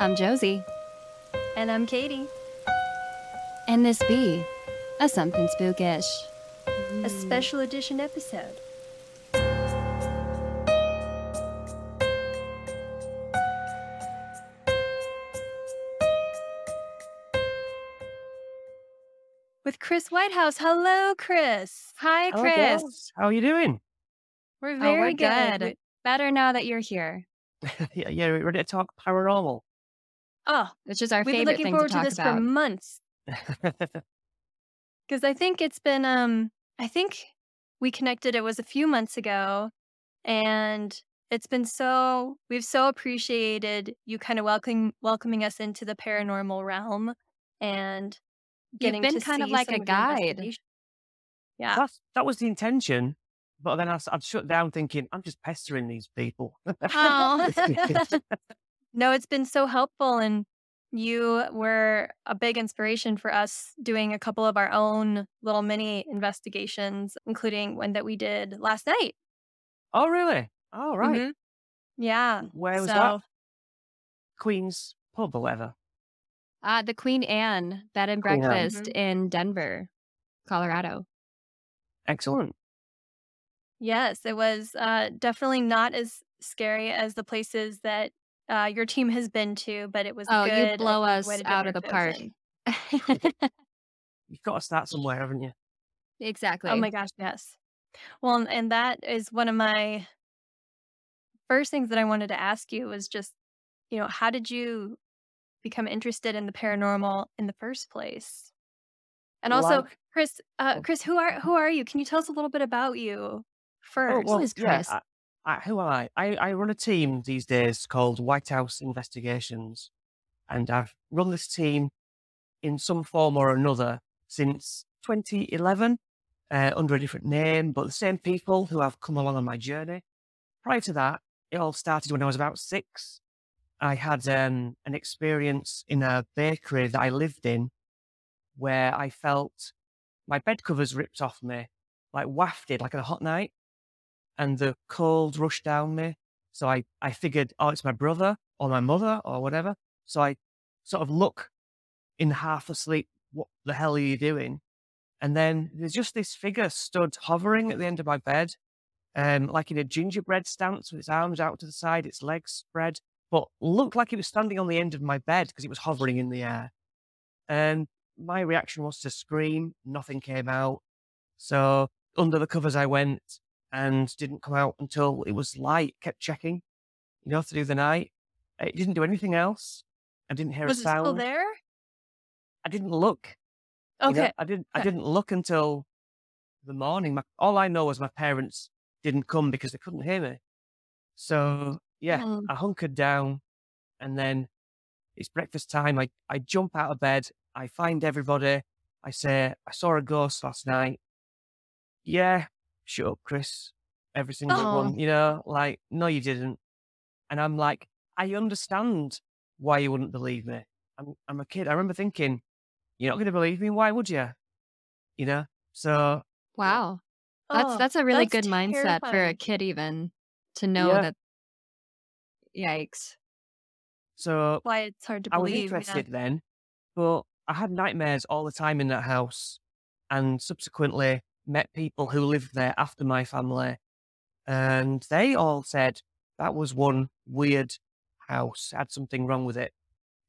I'm Josie. And I'm Katie. And this be a something spookish. A special edition episode. With Chris Whitehouse. Hello, Chris. Hi, Chris. girls. How are you doing? We're Oh, very we're good. good. We- Better now that you're here, yeah, yeah, ready to talk paranormal? Oh, which is our favorite thing. we've been favorite looking thing forward to to, this about. for months because I think it's been. Um, I think we connected. It was a few months ago, and it's been so. We've so appreciated you kind of welcoming welcoming us into the paranormal realm, and You've getting been to kind of like a guide. Yeah. That's, that was the intention, but then I'd shut down thinking, I'm just pestering these people. Oh. no, it's been so helpful. And you were a big inspiration for us doing a couple of our own little mini investigations, including one that we did last night. oh, really? Oh, right. Mhm. Yeah. Where was so, that? Queen's Pub or whatever. Uh, the Queen Anne Bed and Queen. Breakfast Mhm. in Denver, Colorado. Excellent. Yes, it was uh, definitely not as scary as the places that uh, your team has been to, but it was Oh, good. you blow us way to dip out of the park. You've got to start somewhere, haven't you? exactly. Oh my gosh, yes. Well, and- and that is one of my first things that I wanted to ask you was just, you know, how did you become interested in the paranormal in the first place? And also, Like- Chris, uh, Oh. Chris, who are who are you? Can you tell us a little bit about you Oh, first? well, is yeah. Who am I? I? I run a team these days called Whitehouse Investigations, and I've run this team in some form or another since 2011 uh, under a different name, but the same people who have come along on my journey. Prior to that, it all started when I was about six. I had um, an experience in a bakery that I lived in where I felt my bed covers ripped off me, like wafted, like a hot night, and the cold rushed down me. So I, I figured, oh, it's my brother or my mother or whatever. So I sort of look in half asleep, what the hell are you doing? And then there's just this figure stood hovering at the end of my bed, um, like in a gingerbread stance with its arms out to the side, its legs spread, but looked like it was standing on the end of my bed because it was hovering in the air. And my reaction was to scream. Nothing came out. So under the covers I went and didn't come out until it was light. Kept checking, you know, through the night. It didn't do anything else. I didn't hear was a it sound. still there? I didn't look. you know, Okay. I didn't. I didn't look until the morning. My, all I know was my parents didn't come because they couldn't hear me. So yeah, Mm. I hunkered down, and then it's breakfast time. I I jump out of bed. I find everybody. I say I saw a ghost last night. Yeah, shut up, Chris. Every single Oh. one. You know, like no, you didn't. And I'm like, I understand why you wouldn't believe me. I'm I'm a kid. I remember thinking, you're not going to believe me. Why would you? You know. So Wow. That's Oh, that's a really that's good mindset for a kid even to know Yeah. that yikes. so Why it's hard to believe. I was believe. yeah. interested then, but I had nightmares all the time in that house, and subsequently met people who lived there after my family, and they all said that was one weird house, had something wrong with it.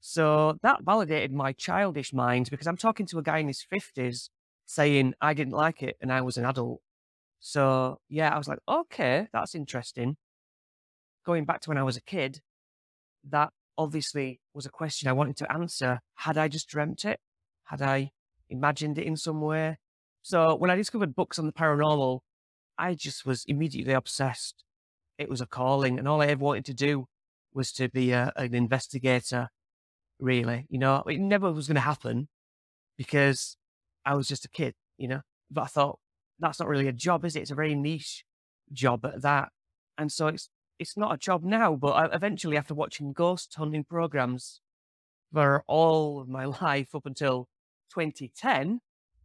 So that validated my childish mind because I'm talking to a guy in his fifties saying I didn't like it and I was an adult. So yeah, I was like, okay, that's interesting. Going back to when I was a kid, that obviously was a question I wanted to answer. Had I just dreamt it? Had I imagined it in some way? So when I discovered books on the paranormal, I just was immediately obsessed. It was a calling, and all I ever wanted to do was to be a, an investigator, really. You know, it never was going to happen because I was just a kid, you know. But I thought, that's not really a job, is it? It's a very niche job at that. And so it's it's not a job now, but I, eventually, after watching ghost hunting programs for all of my life up until 2010,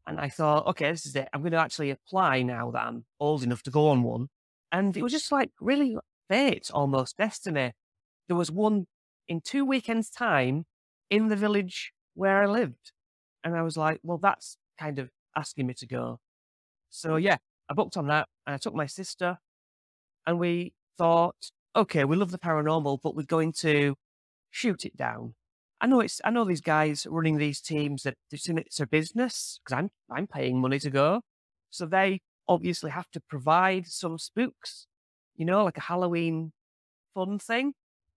and I thought, okay, this is it. I'm going to actually apply now that I'm old enough to go on one. And it was just like really fate, almost destiny. There was one in two weekends' time in the village where I lived. And I was like, well, that's kind of asking me to go. So yeah, I booked on that and I took my sister and we thought, okay, we love the paranormal, but we're going to shoot it down. I know it's I know these guys running these teams that it's, it's a business because I'm I'm paying money to go, so they obviously have to provide some spooks, you know, like a Halloween fun thing.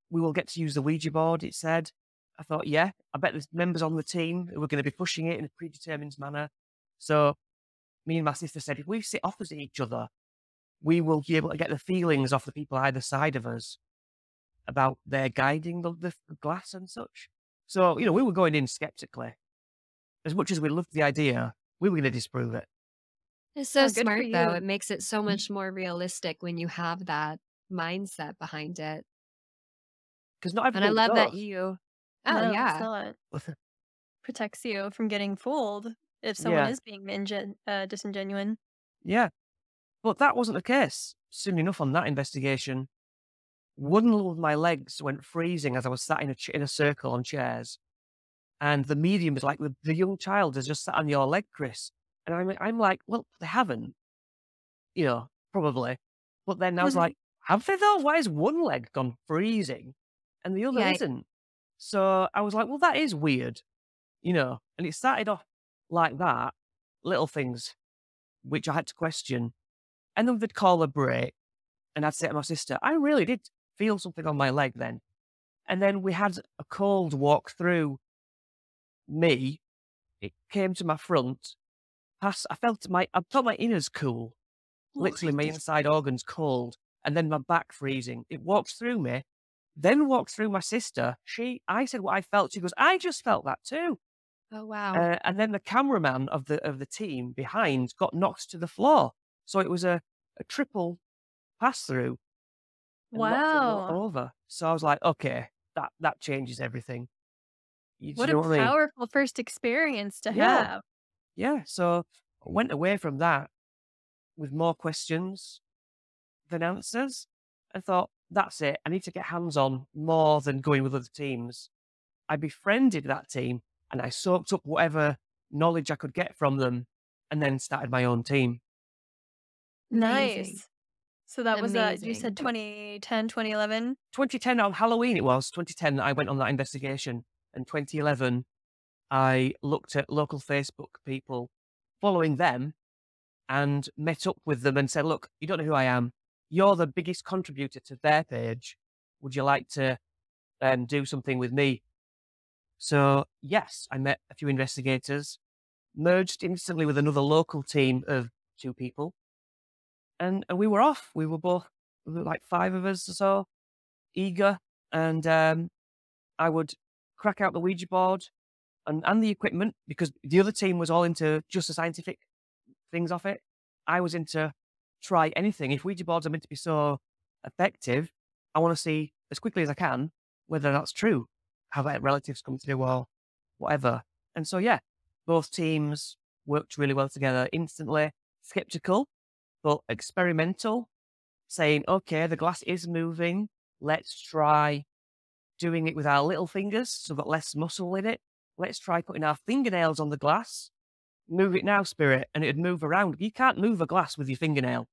We will get to use the Ouija board. It said. I thought, yeah, I bet there's members on the team who are going to be pushing it in a predetermined manner. So, me and my sister said, if we sit opposite each other, we will be able to get the feelings off the people either side of us about their guiding the, the glass and such. So, you know, we were going in skeptically. As much as we loved the idea, we were going to disprove it. It's so Oh, smart though. It makes it so Mm. much more realistic when you have that mindset behind it. Because not And I everyone love that you Oh No, it's yeah. Protects you from getting fooled if someone yeah, is being ingen- uh, disingenuine. yeah. But that wasn't the case. Soon enough, on that investigation, one of my legs went freezing as I was sat in a, ch- in a circle on chairs. And the medium was like, the, the young child has just sat on your leg, Chris. And I'm, I'm like, well, they haven't, you know, probably. But then I was it? like, have they though? Why is one leg gone freezing and the other Yeah. isn't? So I was like, well, that is weird, you know. And it started off like that, little things which I had to question. And then they'd call a break, and I'd say to my sister, I really did feel something on my leg then. And then we had a cold walk through me. It came to my front. Past, I felt my, I felt my innards cool, literally my inside organs cold, and then my back freezing. It walked through me, then walked through my sister. She, I said what I felt. She goes, I just felt that too. Oh wow. Uh, and then the cameraman of the of the team behind got knocked to the floor. So it was a, a triple pass through and knocked him o- Wow. over. So I was like, okay, that that changes everything. You, What a what I mean? powerful first experience to Yeah, have. yeah. So I went away from that with more questions than answers, and thought that's it. I need to get hands on more than going with other teams. I befriended that team and I soaked up whatever knowledge I could get from them, and then started my own team. Amazing. So that was, uh, you said 2010, 2011? 2010 on Halloween it was 2010 that I went on that investigation, and 2011 I looked at local Facebook people, following them, and met up with them and said, "Look, you don't know who I am. You're the biggest contributor to their page. Would you like to um, do something with me?" So yes, I met a few investigators, merged instantly with another local team of two people, and, and we were off. We were both there were like five of us or so, eager, and um, I would crack out the Ouija board and, and the equipment because the other team was all into just the scientific things off it. I was into try anything. If Ouija boards are meant to be so effective, I want to see as quickly as I can whether that's true. Have like, relatives come through or whatever. And so, yeah, both teams worked really well together instantly. Skeptical, but experimental, saying, okay, the glass is moving. Let's try doing it with our little fingers. So, we've got less muscle in it. Let's try putting our fingernails on the glass. Move it now, spirit, and it'd move around. You can't move a glass with your fingernail.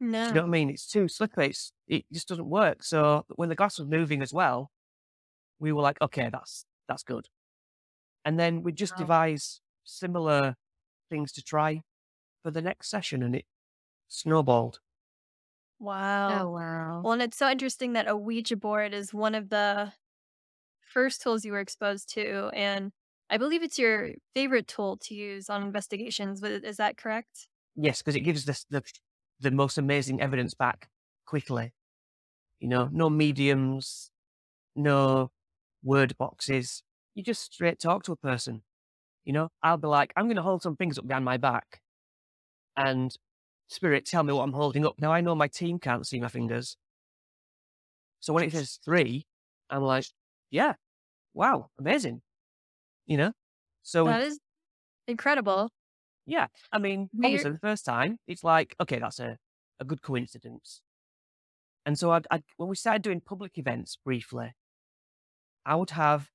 No. Do you know what I mean? It's too slippery. It's, it just doesn't work. So when the glass was moving as well, we were like, okay, that's that's good. And then we just Wow. devise similar things to try for the next session, and it snowballed. Wow. Oh wow. Well, and it's so interesting that a Ouija board is one of the first tools you were exposed to. And I believe it's your favorite tool to use on investigations. but Is that correct? Yes, because it gives us the the most amazing evidence back quickly. You know, no mediums, no word boxes. You just straight talk to a person. You know, I'll be like, I'm going to hold some things up behind my back, and spirit, tell me what I'm holding up. Now I know my team can't see my fingers, so when it says three, I'm like, yeah, wow, amazing. You know, so That is incredible. yeah, I mean, Weird. obviously the first time it's like, okay, that's a, a good coincidence. And so I'd, I'd, when we started doing public events briefly, I would have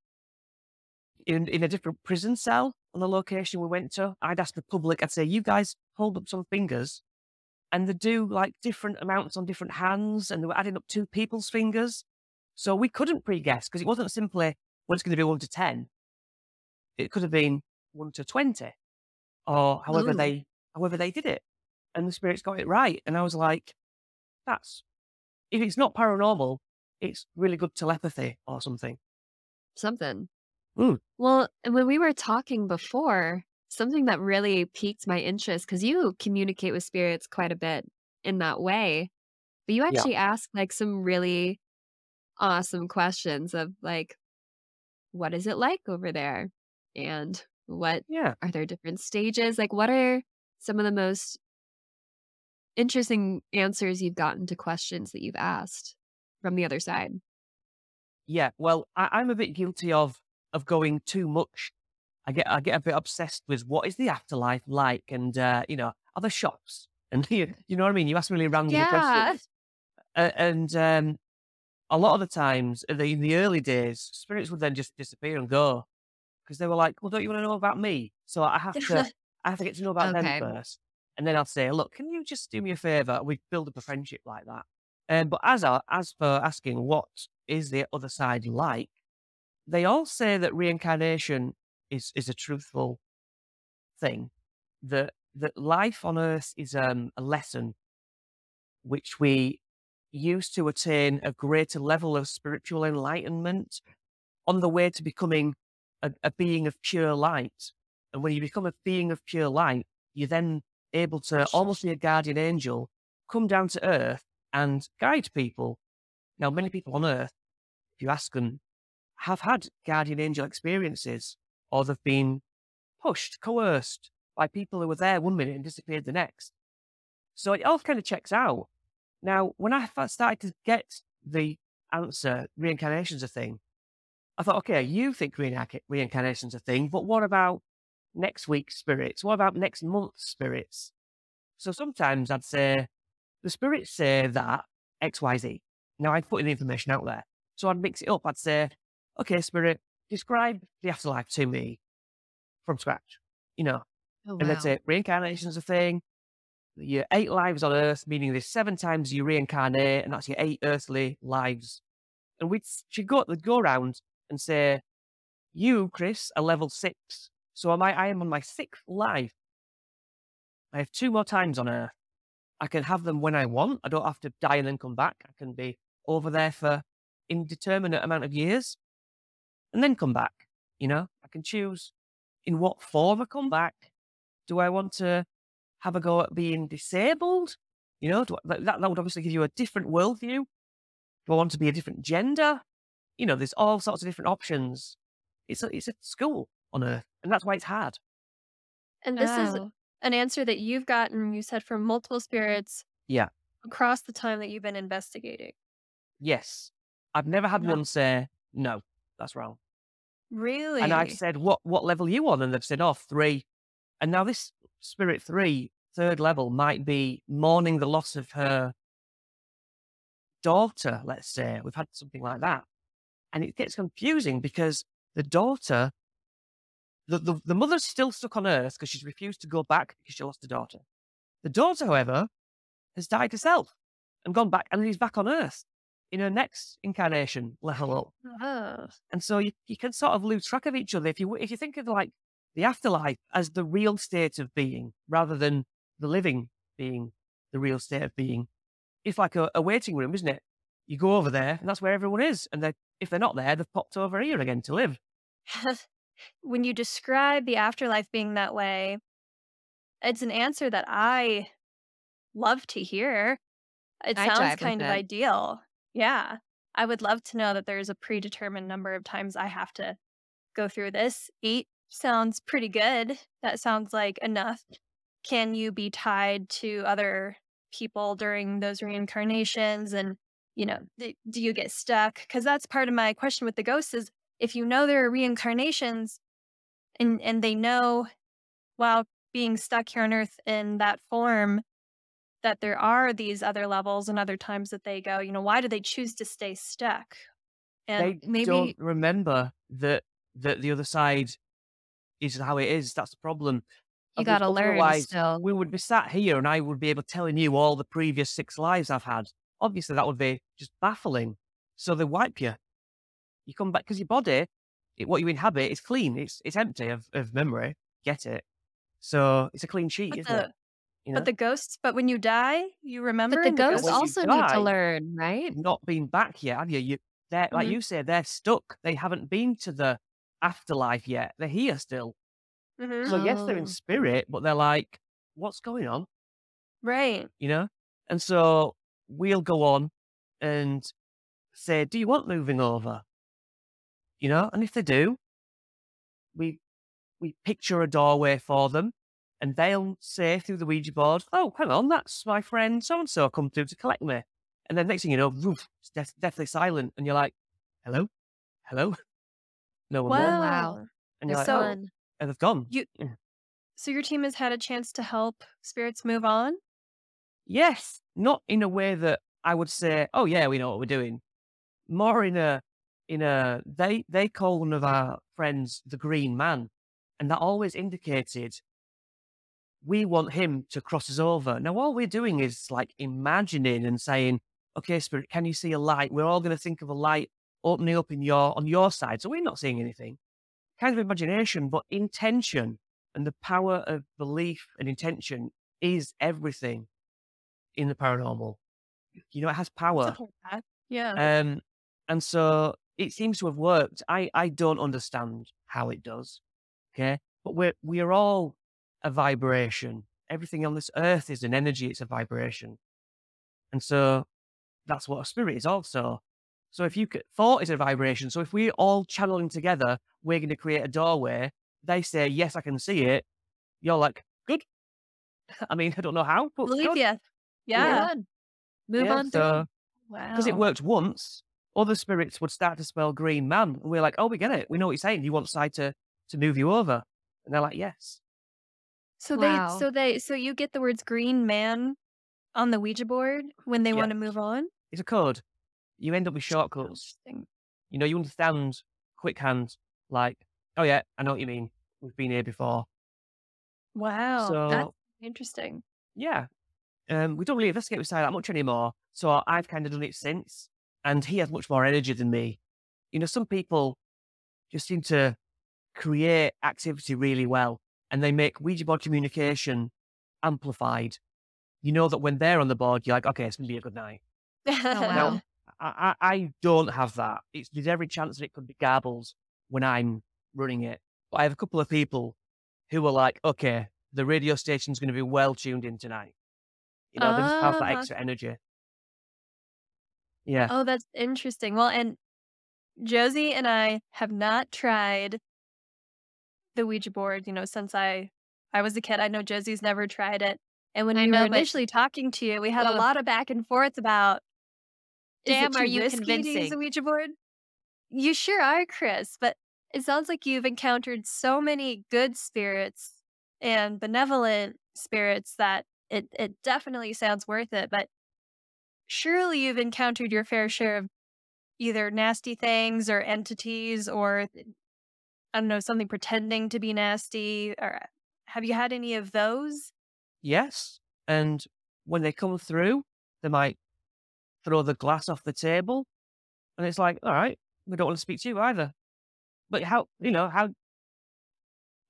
in, in a different prison cell on the location we went to, I'd ask the public, I'd say, you guys hold up some fingers. And they do like different amounts on different hands, and they were adding up two people's fingers. So we couldn't pre guess because it wasn't simply, well, it's going to be one to 10. It could have been one to 20 or however Ooh. they, however they did it. And the spirits got it right. And I was like, that's, if it's not paranormal, it's really good telepathy or something. Something. Ooh. Well, and when we were talking before, something that really piqued my interest because you communicate with spirits quite a bit in that way, but you Yeah. actually ask like some really awesome questions of like, what is it like over there? And what Yeah. are there different stages? Like, what are some of the most interesting answers you've gotten to questions that you've asked from the other side? Yeah, well, I, I'm a bit guilty of of going too much. I get I get a bit obsessed with what is the afterlife like, and uh, you know, are there shops? And you, you know what I mean? You ask really random Yeah. questions, uh, and um, a lot of the times in the, in the early days, spirits would then just disappear and go because they were like, "Well, don't you want to know about me?" So I have to I have to get to know about Okay. them first, and then I'll say, "Look, can you just do me a favor?" We build up a friendship like that. Um, but as I, as for asking what is the other side like, they all say that reincarnation is is a truthful thing. That that life on Earth is um, a lesson which we use to attain a greater level of spiritual enlightenment on the way to becoming a, a being of pure light. And when you become a being of pure light, you're then able to almost be a guardian angel, come down to Earth and guide people. Now, many people on Earth, if you ask them, have had guardian angel experiences or they've been pushed, coerced by people who were there one minute and disappeared the next. So it all kind of checks out. Now, when I first started to get the answer, reincarnation's a thing, I thought, okay, you think reincarnation's a thing, but what about next week's spirits? What about next month's spirits? So sometimes I'd say, the spirits say that XYZ. Now I'd put in the information out there. So I'd mix it up. I'd say, okay, spirit, describe the afterlife to me from scratch. You know, Oh, and they'd say reincarnation's a thing. Your eight lives on Earth, meaning there's seven times you reincarnate, and that's your eight earthly lives. And we'd she'd go they'd go around and say, You, Chris, are level six. So am I I am on my sixth life. I have two more times on Earth. I can have them when I want. I don't have to die and then come back. I can be over there for indeterminate amount of years and then come back. You know, I can choose in what form I come back. Do I want to have a go at being disabled? You know, do I, that, that would obviously give you a different worldview. Do I want to be a different gender? You know, there's all sorts of different options. It's a, it's a school on Earth, and that's why it's hard. And this is an answer that you've gotten, you said, from multiple spirits Yeah. across the time that you've been investigating. Yes. I've never had Wow. one say, no, that's wrong. Really? And I've said, what, what level are you on? And they've said, oh, three. And now this spirit three, third level, might be mourning the loss of her daughter, let's say. We've had something like that. And it gets confusing because the daughter, the, the, the mother's still stuck on Earth because she's refused to go back because she lost her daughter. The daughter, however, has died herself and gone back and is back on Earth in her next incarnation level up. Oh. And so you, you can sort of lose track of each other if you if you think of like the afterlife as the real state of being rather than the living being the real state of being. It's like a, a waiting room, isn't it? You go over there and that's where everyone is. And they if they're not there, they've popped over here again to live. when you describe the afterlife being that way, it's an answer that I love to hear. It I sounds kind of it. ideal. Yeah. I would love to know that there's a predetermined number of times I have to go through this. Eight sounds pretty good. That sounds like enough. Can you be tied to other people during those reincarnations? And, you know, th- do you get stuck? Because that's part of my question with the ghosts is if you know there are reincarnations and, and they know while being stuck here on earth in that form that there are these other levels and other times that they go, you know, why do they choose to stay stuck? And they maybe- don't remember that that the other side is how it is. That's the problem. You gotta learn otherwise, still. We would be sat here, and I would be able telling you all the previous six lives I've had. Obviously, that would be just baffling. So they wipe you. You come back because your body, it, what you inhabit, is clean. It's it's empty of, of memory. Get it? So it's a clean sheet, but isn't the it? You but the ghosts. But when you die, you remember. But the and ghosts when you also need to learn, right? Not been back yet, have you? You, they're like Mhm. you say, they're stuck. They haven't been to the afterlife yet. They're here still. Mhm. So yes, they're Oh. in spirit, but they're like, what's going on? Right. You know? And so we'll go on and say, do you want moving over? You know? And if they do, we we picture a doorway for them, and they'll say through the Ouija board, "Oh, hang on, that's my friend so and so come through to collect me." And then next thing you know, woof, it's death, deathly silent, and you're like, "Hello, hello." No one there, Wow. Wow. and you're like, So- "Oh," and they've gone. You- So your team has had a chance to help spirits move on. Yes, not in a way that I would say, "Oh yeah, we know what we're doing." More in a in a they they call one of our friends the Green Man, and that always indicated we want him to cross us over. Now all we're doing is like imagining and saying, "Okay, spirit, can you see a light?" We're all going to think of a light opening up in your on your side, so we're not seeing anything. Kind of imagination, but intention and the power of belief and intention is everything in the paranormal. You know, it has power. Yeah. Um, and so it seems to have worked. I, I don't understand how it does. Okay. But we're, we are all a vibration. Everything on this earth is an energy, it's a vibration. And so that's what a spirit is also. So if you could, thought is a vibration. So if we're all channeling together, we're going to create a doorway. They say, yes, I can see it. You're like, good. I mean, I don't know how, but Believe ya. Yeah. Move Yeah, on through. so- Wow. because it worked once, other spirits would start to spell green man. And we're like, oh, we get it. We know what you're saying. You want side to, to move you over. And they're like, yes. So Wow. they so they so you get the words green man on the Ouija board when they Yeah. want to move on. It's a code. You end up with shortcuts. Interesting. You know, you understand quick hand, like, oh, yeah, I know what you mean. We've been here before. Wow. So- That's interesting. Yeah. Um, we don't really investigate with Sai that much anymore. So I've kind of done it since. And he has much more energy than me. You know, some people just seem to create activity really well and they make Ouija board communication amplified. You know that when they're on the board, you're like, okay, it's going to be a good night. Oh, wow. I, I, I don't have that. It's, there's every chance that it could be garbled when I'm running it. But I have a couple of people who are like, okay, the radio station's going to be well tuned in tonight. You know, they just have that Ah. extra energy. Yeah. Oh, that's interesting. Well, and Josie and I have not tried the Ouija board, you know, since I I was a kid. I know Josie's never tried it. And when I we know, were initially talking to you, we had a lot of back and forth about Damn, are you risky to use convincing? a Ouija board? You sure are, Chris, but it sounds like you've encountered so many good spirits and benevolent spirits that it, it definitely sounds worth it. But surely you've encountered your fair share of either nasty things or entities or I don't know, something pretending to be nasty or have you had any of those? Yes. And when they come through, they might throw the glass off the table. And it's like, all right, we don't want to speak to you either. But how, you know, how,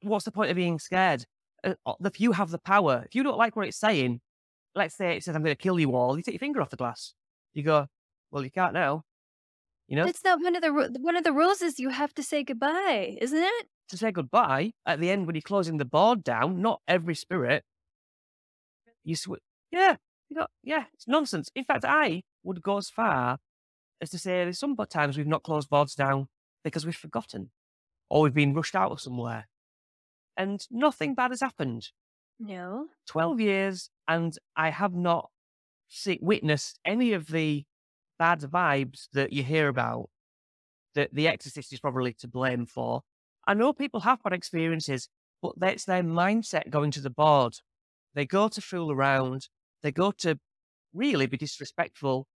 what's the point of being scared? Uh, uh, If you have the power, if you don't like what it's saying, let's say it says, I'm going to kill you all, you take your finger off the glass. You go, well, you can't now. You know, It's not one of the ru- one of the rules is you have to say goodbye, isn't it? to say goodbye at the end when you're closing the board down, not every spirit, you sw- yeah, you know, yeah, it's nonsense. In fact, I would go as far as to say there's some times we've not closed boards down because we've forgotten or we've been rushed out of somewhere and nothing bad has happened. No. 12 years and I have not see, witnessed any of the bad vibes that you hear about that the exorcist is probably to blame for. I know people have bad experiences, but that's their mindset going to the board. They go to fool around, they go to really be disrespectful,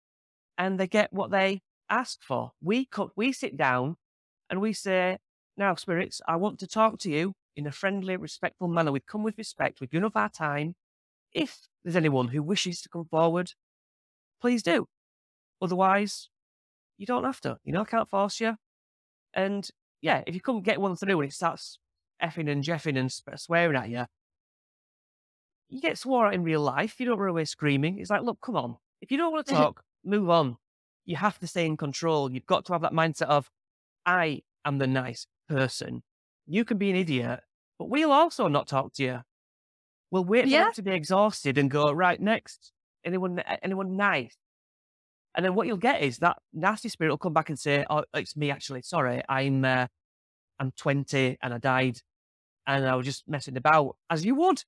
and they get what they ask for. We co- we sit down and we say, now, spirits, I want to talk to you in a friendly, respectful manner. We come with respect. We've given up our time. If there's anyone who wishes to come forward, please do. Otherwise, you don't have to. You know, I can't force you. And yeah, if you couldn't get one through and it starts effing and jeffing and swearing at you, you get swore at in real life. You don't run away screaming. It's like, look, come on. If you don't want to talk, move on. You have to stay in control. You've got to have that mindset of, I am the nice person. You can be an idiot, but we'll also not talk to you. We'll wait for Yeah. them to be exhausted and go, right, next. Anyone, anyone nice? And then what you'll get is that nasty spirit will come back and say, "Oh, it's me actually. Sorry, I'm uh, I'm 20 and I died, and I was just messing about, as you would.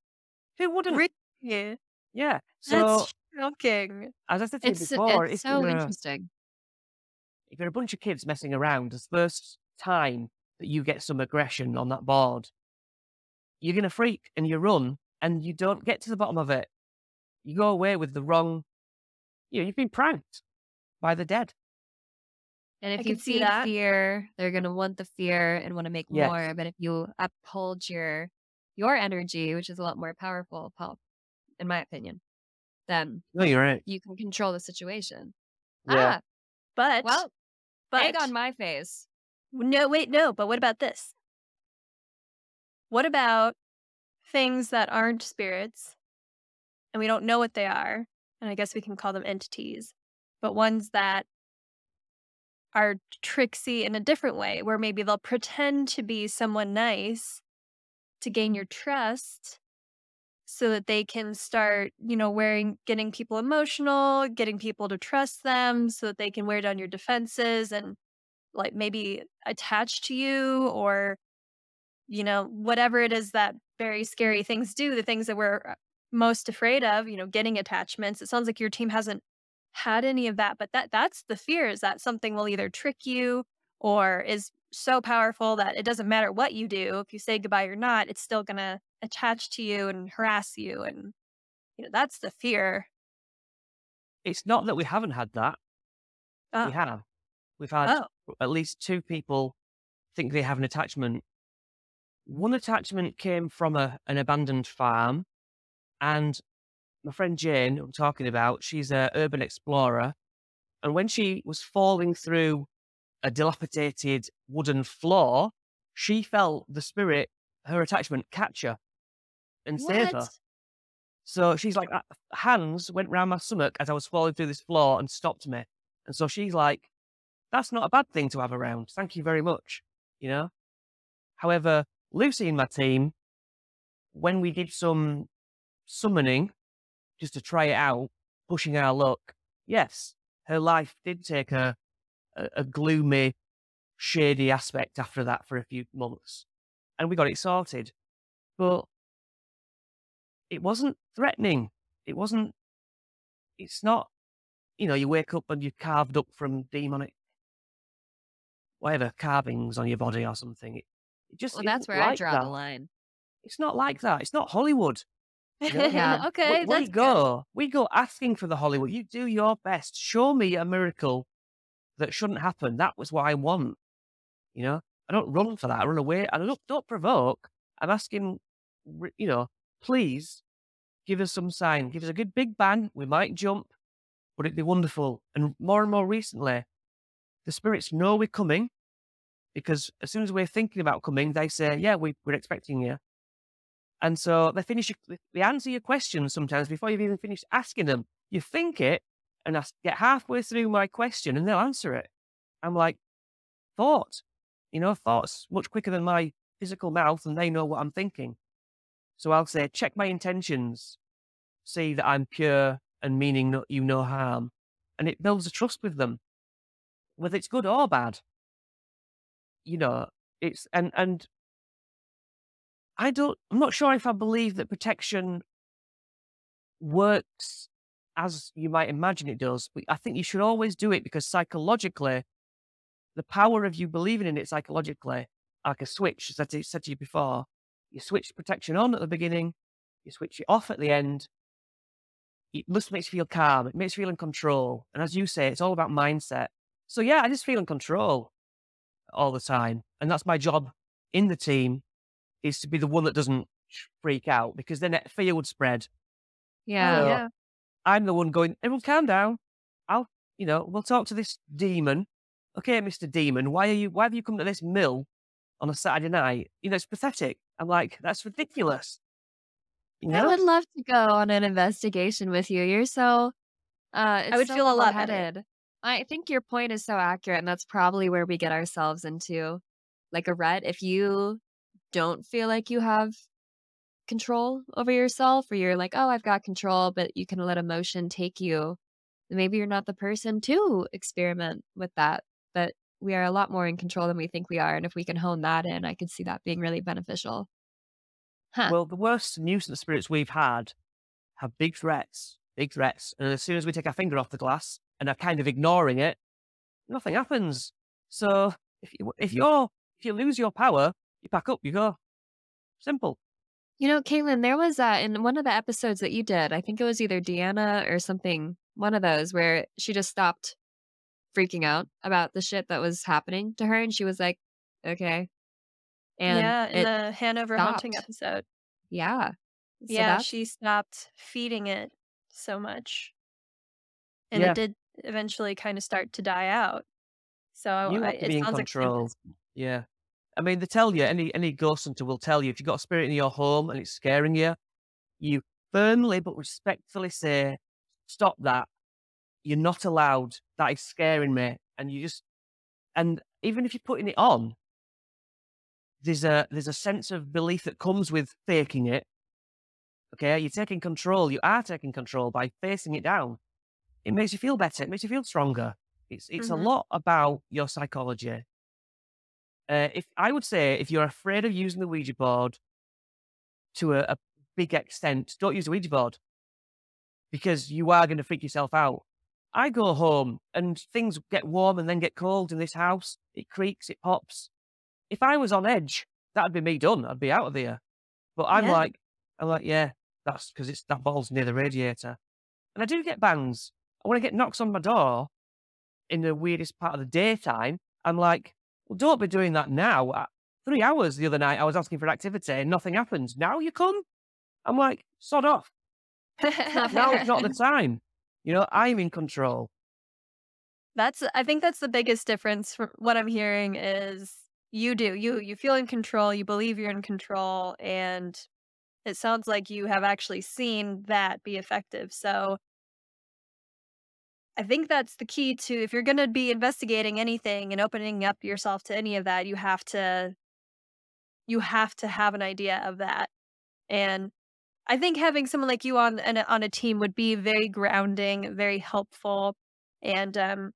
Who wouldn't? Really? Yeah. So That's shocking. as I said to you It's before, it's so you're interesting. if you're a bunch of kids messing around, the first time that you get some aggression on that board, you're gonna freak and you run and you don't get to the bottom of it. You go away with the wrong. You know, you've been pranked by the dead. And I if you can see feed that. fear, they're gonna want the fear and want to make Yes. more. But if you uphold your your energy, which is a lot more powerful, Paul, in my opinion, then No, you're right. you can control the situation. Yeah. Ah, But well, but egg on my face. No, wait, no, but what about this? What about things that aren't spirits and we don't know what they are? And I guess we can call them entities, but ones that are tricksy in a different way, where maybe they'll pretend to be someone nice to gain your trust so that they can start, you know, wearing, getting people emotional, getting people to trust them so that they can wear down your defenses and like maybe attach to you or you know whatever it is that very scary things do the things that we're uh, most afraid of you know getting attachments. It sounds like your team hasn't had any of that but that that's the fear is that something will either trick you or is so powerful that it doesn't matter what you do if you say goodbye or not it's still going to attach to you and harass you and you know that's the fear It's not that we haven't had that. oh, We have. We've had oh. at least two people think they have an attachment. One attachment came from a, an abandoned farm, and my friend Jane, who I'm talking about, she's an urban explorer, and when she was falling through a dilapidated wooden floor, she felt the spirit, her attachment, catch her and save her. So she's like, uh, hands went round my stomach as I was falling through this floor and stopped me. And so she's like, that's not a bad thing to have around. Thank you very much. You know? However, Lucy and my team, when we did some summoning just to try it out, pushing our luck, yes, her life did take a, a, a gloomy, shady aspect after that for a few months. And we got it sorted. But it wasn't threatening. It wasn't, it's not, you know, you wake up and you're carved up from demonic, whatever, carvings on your body or something. It, it just Well, that's where I draw that. the line. It's not like that. It's not Hollywood. Yeah. okay we, that's we good. go, we go asking for the Hollywood. You do your best. Show me a miracle that shouldn't happen. That was what I want. You know, I don't run for that. I run away. I don't, don't provoke. I'm asking, you know, please give us some sign. Give us a good big bang. We might jump, but it'd be wonderful. And more and more recently, the spirits know we're coming because as soon as we're thinking about coming, they say, yeah, we, we're expecting you. And so they finish, they answer your questions sometimes before you've even finished asking them. You think it and I get halfway through my question and they'll answer it. I'm like, thought, you know, thoughts much quicker than my physical mouth and they know what I'm thinking. So I'll say, check my intentions, see that I'm pure and meaning no, you no harm. And it builds a trust with them, whether it's good or bad. You know, it's, and, and I don't, I'm not sure if I believe that protection works as you might imagine it does. But I think you should always do it because psychologically, the power of you believing in it psychologically, like a switch, as I said to you before, you switch protection on at the beginning, you switch it off at the end. It just makes you feel calm. It makes you feel in control. And as you say, it's all about mindset. So yeah, I just feel in control all the time, and that's my job in the team is to be the one that doesn't freak out because then fear would spread. Yeah. So yeah. I'm the one going, everyone calm down. I'll, you know, we'll talk to this demon. Okay, Mr. Demon, why are you, why have you come to this mill on a Saturday night? You know, it's pathetic. I'm like, that's ridiculous. You I would love to go on an investigation with you. You're so uh it's would so feel a lot better. level-headed. I think your point is so accurate and that's probably where we get ourselves into like a rut. If you don't feel like you have control over yourself or you're like, "Oh, I've got control," but you can let emotion take you, maybe you're not the person to experiment with that. But we are a lot more in control than we think we are, and if we can hone that in, I could see that being really beneficial. Huh. Well, the worst nuisance spirits we've had have big threats, big threats. And as soon as we take our finger off the glass and are kind of ignoring it, nothing happens. So if you if you're if you lose your power, you pack up, you go. Simple. You know, Caitlin, there was uh, in one of the episodes that you did, I think it was either Deanna or something, one of those where she just stopped freaking out about the shit that was happening to her. And she was like, okay. And yeah, in the Hanover haunting episode. yeah. So Yeah, that's, she stopped feeding it so much. And Yeah. it did eventually kind of start to die out. So I, it sounds like. Yeah. I mean, they tell you, any any ghost hunter will tell you, if you've got a spirit in your home and it's scaring you, you firmly but respectfully say, stop that. You're not allowed. That is scaring me. And you just, and even if you're putting it on, there's a there's a sense of belief that comes with faking it. Okay, you're taking control. You are taking control by facing it down. It makes you feel better. It makes you feel stronger. It's it's Mhm. a lot about your psychology. Uh, if I would say, if you're afraid of using the Ouija board to a, a big extent, don't use the Ouija board because you are going to freak yourself out. I go home and things get warm and then get cold in this house. It creaks, it pops. If I was on edge, that'd be me done. I'd be out of here. But I'm Yeah. like, I'm like, yeah, that's because it's that ball's near the radiator. And I do get bangs. When I get knocks on my door in the weirdest part of the daytime, I'm like, well, don't be doing that now. Uh, Three hours the other night, I was asking for activity and nothing happens. Now you come? I'm like, sod off. Now is not the time. You know, I'm in control. That's I think that's the biggest difference from what I'm hearing is you do. You you feel in control, you believe you're in control and it sounds like you have actually seen that be effective. So I think that's the key to if you're going to be investigating anything and opening up yourself to any of that, you have to you have to have an idea of that. And I think having someone like you on an, on a team would be very grounding, very helpful. And um,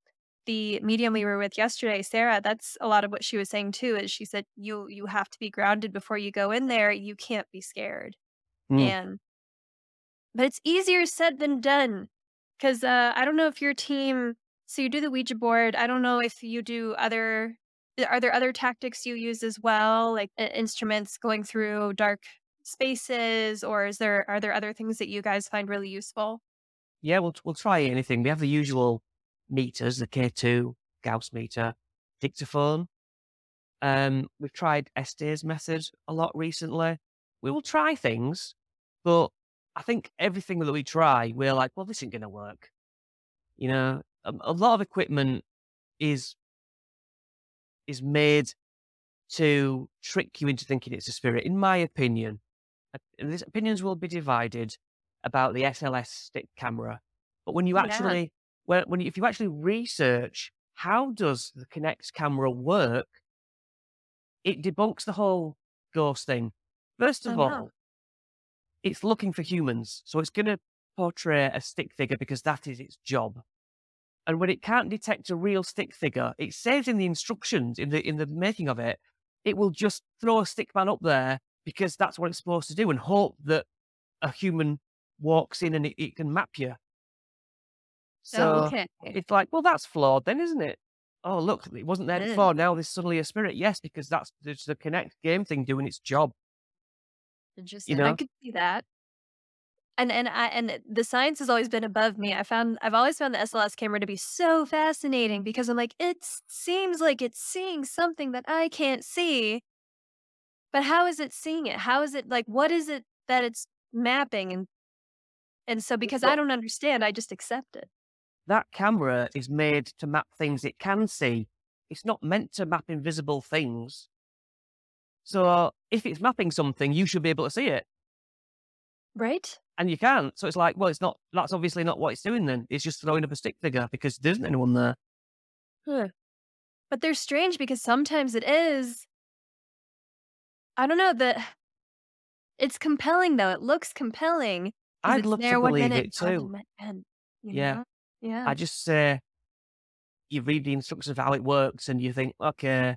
the medium we were with yesterday, Sarah, that's a lot of what she was saying too. Is she said you you have to be grounded before you go in there. You can't be scared. Mm. And but it's easier said than done because uh, I don't know if your team. So you do the Ouija board. I don't know if you do other. Are there other tactics you use as well, like uh, instruments going through dark spaces, or is there are there other things that you guys find really useful? Yeah, we'll we'll try anything. We have the usual meters, the K2, Gauss meter, dictaphone. Um, we've tried Estes method a lot recently. We will try things, but I think everything that we try, we're like, well, this isn't going to work. You know, a, a lot of equipment is is made to trick you into thinking it's a spirit. In my opinion, Uh, these opinions will be divided about the SLS stick camera. But when you Yeah. actually, when, when you, if you actually research how does the Kinect camera work, it debunks the whole ghost thing. First of Oh, all. It's looking for humans, so it's going to portray a stick figure because that is its job. And when it can't detect a real stick figure, it says in the instructions in the in the making of it, it will just throw a stick man up there because that's what it's supposed to do and hope that a human walks in and it, it can map you. So okay. it's like, well, that's flawed then, isn't it? Oh, look, it wasn't there before. Now there's suddenly a spirit. Yes, because that's the Kinect game thing doing its job. Interesting. You I could see that. And and I and the science has always been above me. I found I've always found the SLS camera to be so fascinating because I'm like, it seems like it's seeing something that I can't see. But how is it seeing it? How is it like what is it that it's mapping and and so because I don't understand, I just accept it. that camera is made to map things it can see. It's not meant to map invisible things. So uh, if it's mapping something, you should be able to see it. Right? And you can't. So it's like, well, it's not, that's obviously not what it's doing then. It's just throwing up a stick figure because there isn't anyone there. Huh. But they're strange because sometimes it is. I don't know that it's compelling though. It looks compelling. I'd love there to believe minute, it too. mi- and, you Yeah. know? Yeah. I just say, you read the instructions of how it works and you think, okay,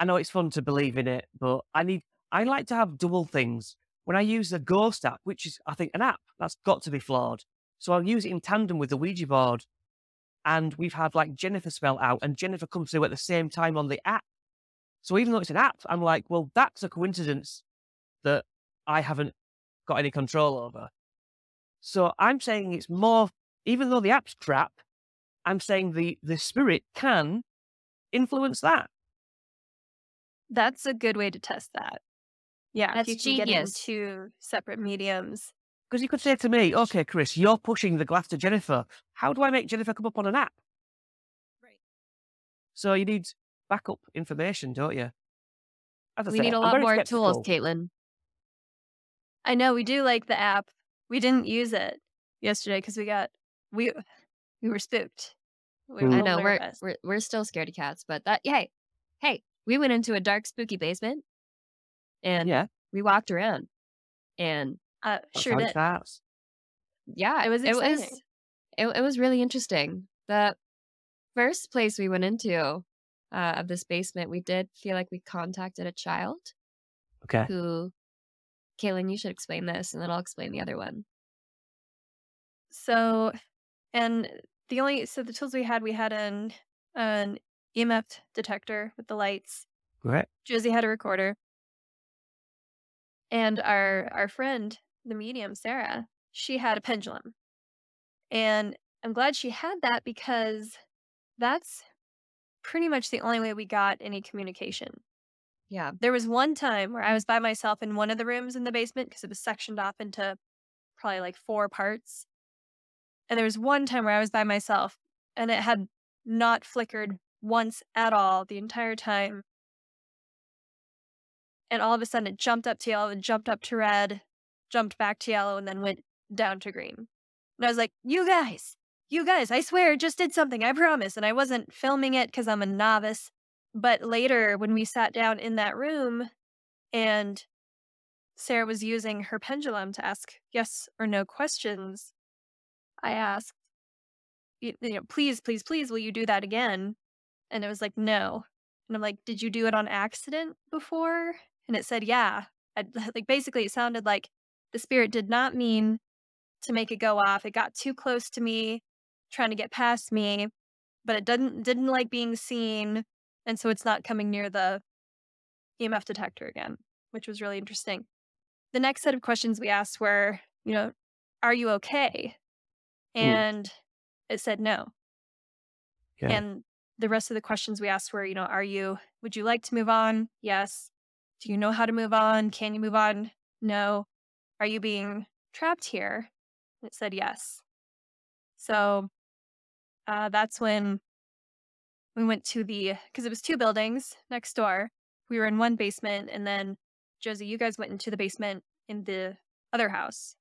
I know it's fun to believe in it, but I need, I like to have double things. When I use the Ghost app, which is, I think, an app, that's got to be flawed. So I'll use it in tandem with the Ouija board. And we've had like Jennifer spell out, and Jennifer comes through at the same time on the app. So even though it's an app, I'm like, well, that's a coincidence that I haven't got any control over. So I'm saying it's more, even though the app's crap, I'm saying the the spirit can influence that. That's a good way to test that. Yeah. That's if you can get genius. two separate mediums. Because you could say to me, okay, Chris, you're pushing the glass to Jennifer. How do I make Jennifer come up on an app? Right. So you need backup information, don't you? As We say, need a lot more tools, skeptical. Caitlin. I know we do like the app. We didn't use it yesterday because we got we we were spooked. We were Mm. I know we're we're we're still scaredy cats, but that hey, hey, we went into a dark, spooky basement and Yeah, we walked around, and Uh, sure did. yeah, It was it was it, it was really interesting. The first place we went into uh, of this basement, we did feel like we contacted a child Okay. who, Kaylin, you should explain this, and then I'll explain the other one. So, and the only so the tools we had, we had an an EMF detector with the lights. Great. Josie had a recorder, and our our friend, the medium Sarah, she had a pendulum, and I'm glad she had that because that's pretty much the only way we got any communication. Yeah, There was one time where I was by myself in one of the rooms in the basement because it was sectioned off into probably like four parts. And there was one time where I was by myself and it had not flickered once at all the entire time. And all of a sudden it jumped up to yellow and jumped up to red, jumped back to yellow, and then went down to green. And I was like, you guys, you guys, I swear just did something, I promise. And I wasn't filming it because I'm a novice. But later, when we sat down in that room and Sarah was using her pendulum to ask yes or no questions, I asked, you know, please, please, please, will you do that again? And it was like, no. And I'm like, did you do it on accident before? And it said, yeah. I, like basically, it sounded like the spirit did not mean to make it go off. It got too close to me, trying to get past me, but it didn't didn't like being seen, and so it's not coming near the EMF detector again, which was really interesting. The next set of questions we asked were, you know, are you okay? Mm. And it said no. Okay. And the rest of the questions we asked were, you know, are you, would you like to move on? Yes. Do you know how to move on? Can you move on? No. Are you being trapped here? It said yes. So uh, that's when we went to the, because it was two buildings next door. We were in one basement, and then Josie, you guys went into the basement in the other house.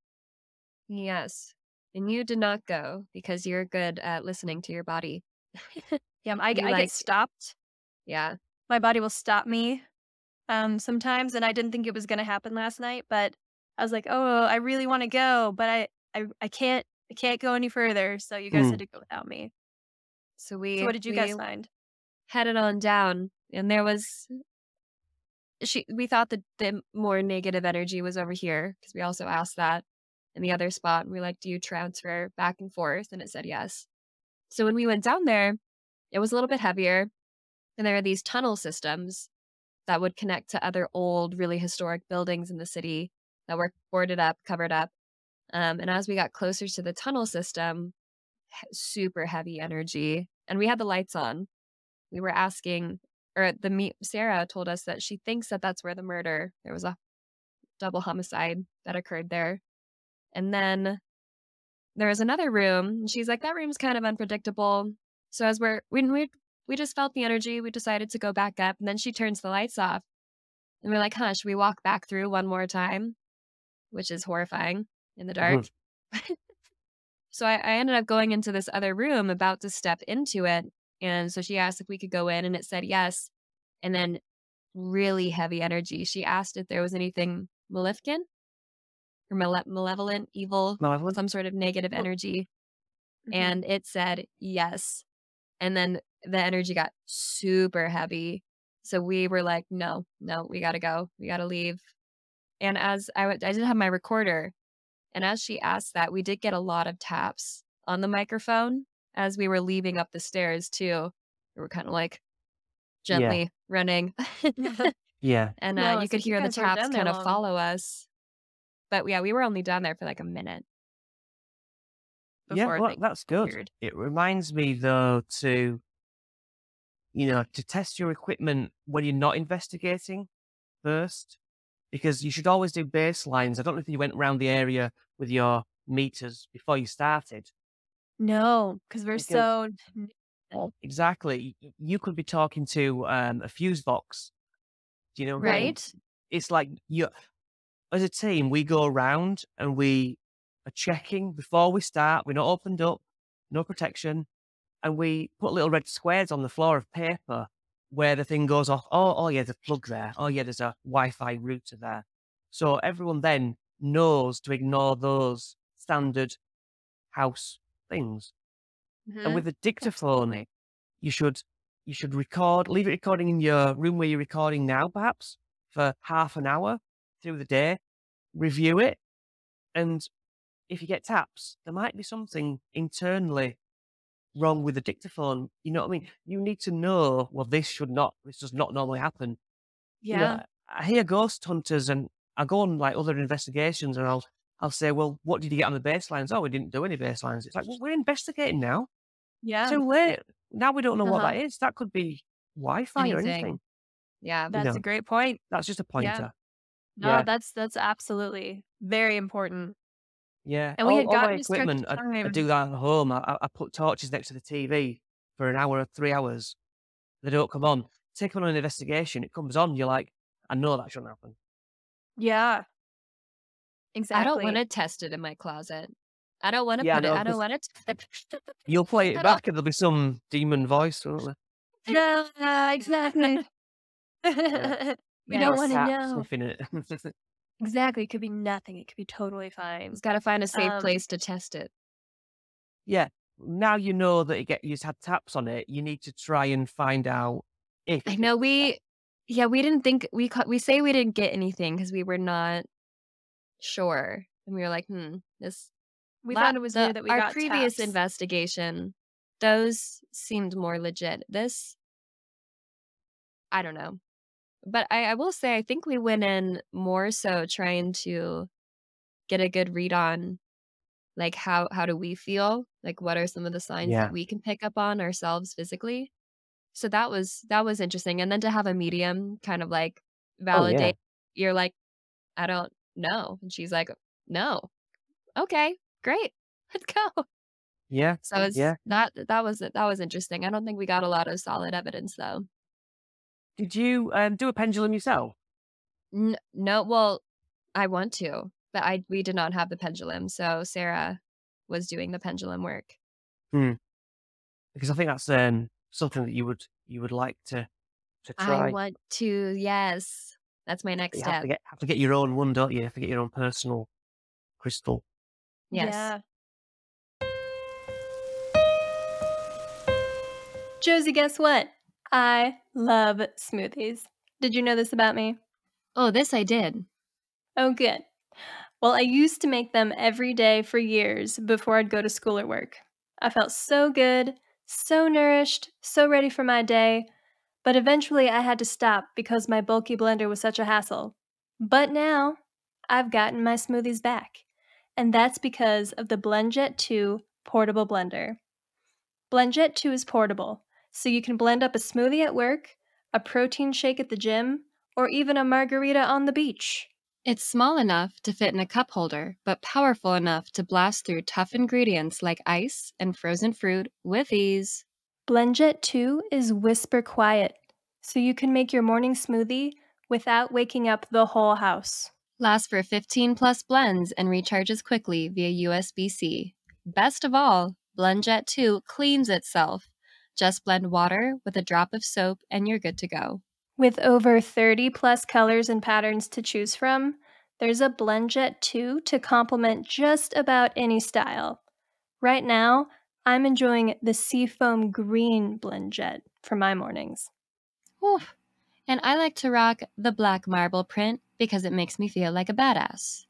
yes. And you did not go because you're good at listening to your body. Yeah, I, You I like- get stopped. Yeah, my body will stop me um sometimes and i didn't think it was going to happen last night but i was like oh i really want to go but I, I i can't i can't go any further so you guys Hmm. had to go without me so we. so what did you guys find Headed on down, and there was. She. We thought that the more negative energy was over here because we also asked that in the other spot. And we were like, "Do you transfer back and forth?" And it said yes. So when we went down there, it was a little bit heavier, and there are these tunnel systems that would connect to other old, really historic buildings in the city that were boarded up, covered up. Um, and as we got closer to the tunnel system, super heavy energy, and we had the lights on. We were asking, or the meet Sarah told us that she thinks that that's where the murder. There was a double homicide that occurred there, and then there was another room. She's like, that room's kind of unpredictable. So as we're we we we just felt the energy. We decided to go back up, and then she turns the lights off, and we're like, huh, should we walk back through one more time? Which is horrifying in the dark. so I, I ended up going into this other room, about to step into it, and so she asked if we could go in, and it said yes. And then really heavy energy. She asked if there was anything maleficent or male- malevolent, evil, Malevolent? some sort of negative energy Mhm. and it said yes. And then the energy got super heavy. So we were like, no, no, we got to go. We got to leave. And as I, w- I did have my recorder, and as she asked that, we did get a lot of taps on the microphone as we were leaving up the stairs, too. We were kind of like Yeah. gently running. Yeah. and uh, No, you could hear the taps kind of follow us. But yeah, we were only down there for like a minute. Yeah, well, that's good. It reminds me though to, you know, to test your equipment when you're not investigating first, because you should always do baselines. I don't know if you went around the area with your meters before you started. No, because we're Because- so Exactly. You could be talking to um, a fuse box. Do you know what I mean? Right? It's like you, as a team, we go around and we are checking before we start. We're not opened up, no protection, and we put little red squares on the floor of paper where the thing goes off. Oh, oh yeah, there's a plug there. Oh yeah, there's a Wi-Fi router there. So everyone then knows to ignore those standard house things. And Mhm. with a dictaphone, you should you should record, leave it recording in your room where you're recording now, perhaps for half an hour through the day. Review it, and if you get taps, there might be something internally wrong with the dictaphone. You know what I mean? You need to know. Well, this should not. This does not normally happen. You know, yeah. I hear ghost hunters, and I go on like other investigations, and I'll I'll say, well, what did you get on the baselines? Oh, we didn't do any baselines. It's like, well, we're investigating now. Yeah. Too late. Now we don't know what Uh-huh. that is. That could be Wi-Fi or Anything. Yeah. That's know. a great point. That's just a pointer. No, Yeah. that's that's absolutely very important. Yeah. And we all, had all my gotten to stretch equipment, I, I do that at home. I, I- I put torches next to the TV for an hour or three hours. They don't come on. Take on an investigation. It comes on. You're like, I know that shouldn't happen. Yeah. Exactly. I don't want to test it in my closet. I don't want to Yeah, put it. I don't 'cause- want to. You'll play it back, and there'll be some demon voice, won't there? Yeah, exactly. we Yeah, don't Or want to cat know. sniffing it. Exactly. It could be nothing. It could be totally fine. Just got to find a safe Um, place to test it. yeah. Now you know that you get you've had taps on it. You need to try and find out if I know we, yeah, we didn't think we ca- we say we didn't get anything because we were not sure, and we were like, hmm, this. We la- found it was the- that we our previous taps. investigation. Those seemed more legit. This, I don't know, but I, I will say I think we went in more so trying to get a good read on like how how do we feel? Like what are some of the signs Yeah. that we can pick up on ourselves physically? So that was that was interesting and then to have a medium kind of like Oh, validate you're like i don't know and she's like no. Okay great let's go. Yeah, so it's yeah. that that was that was interesting. I don't think we got a lot of solid evidence though Did you um, do a pendulum yourself? N- no well i want to but i we did not have the pendulum so sarah was doing the pendulum work Hmm. Because I think that's um, something that you would you would like to to try. i want to yes that's my next you have step to get have to get your own one, don't you? You have to get your own personal crystal. yes Yeah. Josie, guess what? I love smoothies. Did you know this about me? oh this i did Oh, good. Well, I used to make them every day for years before I'd go to school or work. I felt so good, so nourished, so ready for my day, but eventually I had to stop because my bulky blender was such a hassle. But now, I've gotten my smoothies back, and that's because of the BlendJet 2 portable blender. BlendJet 2 is portable, so you can blend up a smoothie at work, a protein shake at the gym, or even a margarita on the beach. It's small enough to fit in a cup holder, but powerful enough to blast through tough ingredients like ice and frozen fruit with ease. BlendJet 2 is whisper quiet, so you can make your morning smoothie without waking up the whole house. Lasts for 15 plus blends and recharges quickly via USB C. Best of all, BlendJet 2 cleans itself. Just blend water with a drop of soap and you're good to go. With over 30 plus colors and patterns to choose from, there's a BlendJet 2 to complement just about any style. Right now, I'm enjoying the Seafoam Green BlendJet for my mornings. Whew. And I like to rock the black marble print because it makes me feel like a badass.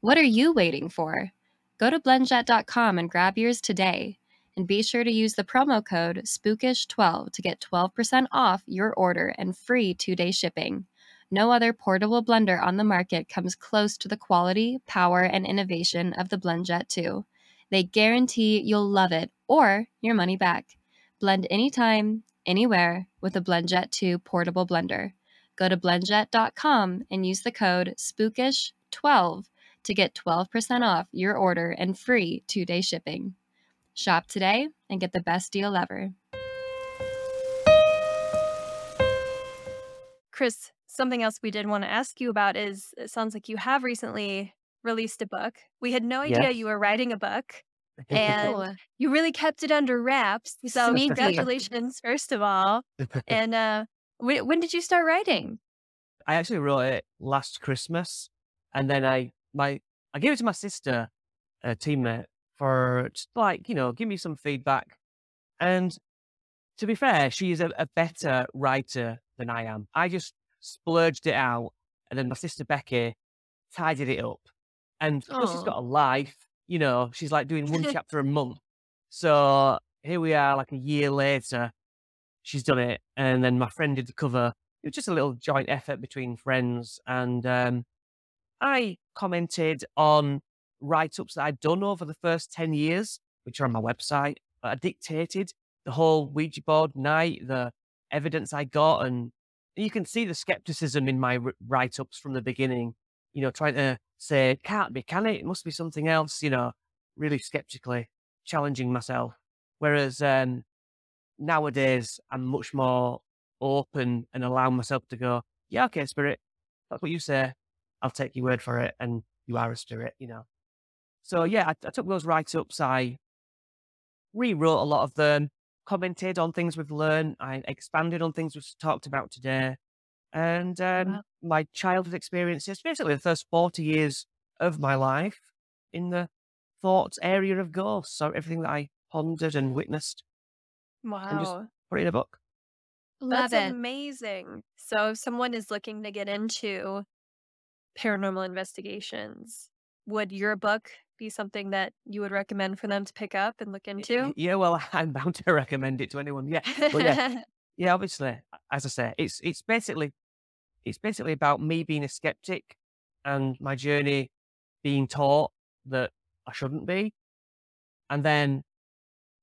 What are you waiting for? Go to blendjet.com and grab yours today. And be sure to use the promo code SPOOKISH12 to get 12% off your order and free two day shipping. No other portable blender on the market comes close to the quality, power, and innovation of the BlendJet 2. They guarantee you'll love it or your money back. Blend anytime, anywhere with a BlendJet 2 portable blender. Go to blendjet.com and use the code SPOOKISH12 to get 12% off your order and free two day shipping. Shop today and get the best deal ever. Chris, something else we did want to ask you about is it sounds like you have recently released a book. We had no idea Yes. you were writing a book and Oh, you really kept it under wraps. So, Sneaky. congratulations, first of all. And uh, when, when did you start writing? I actually wrote it last Christmas, and then I my I gave it to my sister, a teammate, for just like you know, give me some feedback. And to be fair, she is a, a better writer than I am. I just splurged it out, and then my sister Becky tidied it up. And because she's got a life, you know, she's like doing one chapter a month. So here we are, like a year later, she's done it, and then my friend did the cover. It was just a little joint effort between friends, and um, I commented on write ups that I'd done over the first 10 years, which are on my website. I dictated the whole Ouija board night, the evidence I got, and you can see the skepticism in my write ups from the beginning, you know, trying to say, can't be, can it? It must be something else, you know, really skeptically challenging myself. Whereas um, nowadays, I'm much more open and allow myself to go, yeah, okay, spirit, that's what you say. I'll take your word for it. And you are a spirit, you know. So yeah, I, I took those write ups. I rewrote a lot of them, commented on things we've learned. I expanded on things we've talked about today. And um, Wow. my childhood experiences, basically the first 40 years of my life in the thoughts area of ghosts. So everything that I pondered and witnessed, Wow. put it in a book. Love That's it. amazing. So, if someone is looking to get into paranormal investigations, would your book be something that you would recommend for them to pick up and look into? Yeah, well, I'm bound to recommend it to anyone. Yeah. But yeah, yeah, obviously, as I say, it's it's basically it's basically about me being a skeptic and my journey being taught that I shouldn't be. And then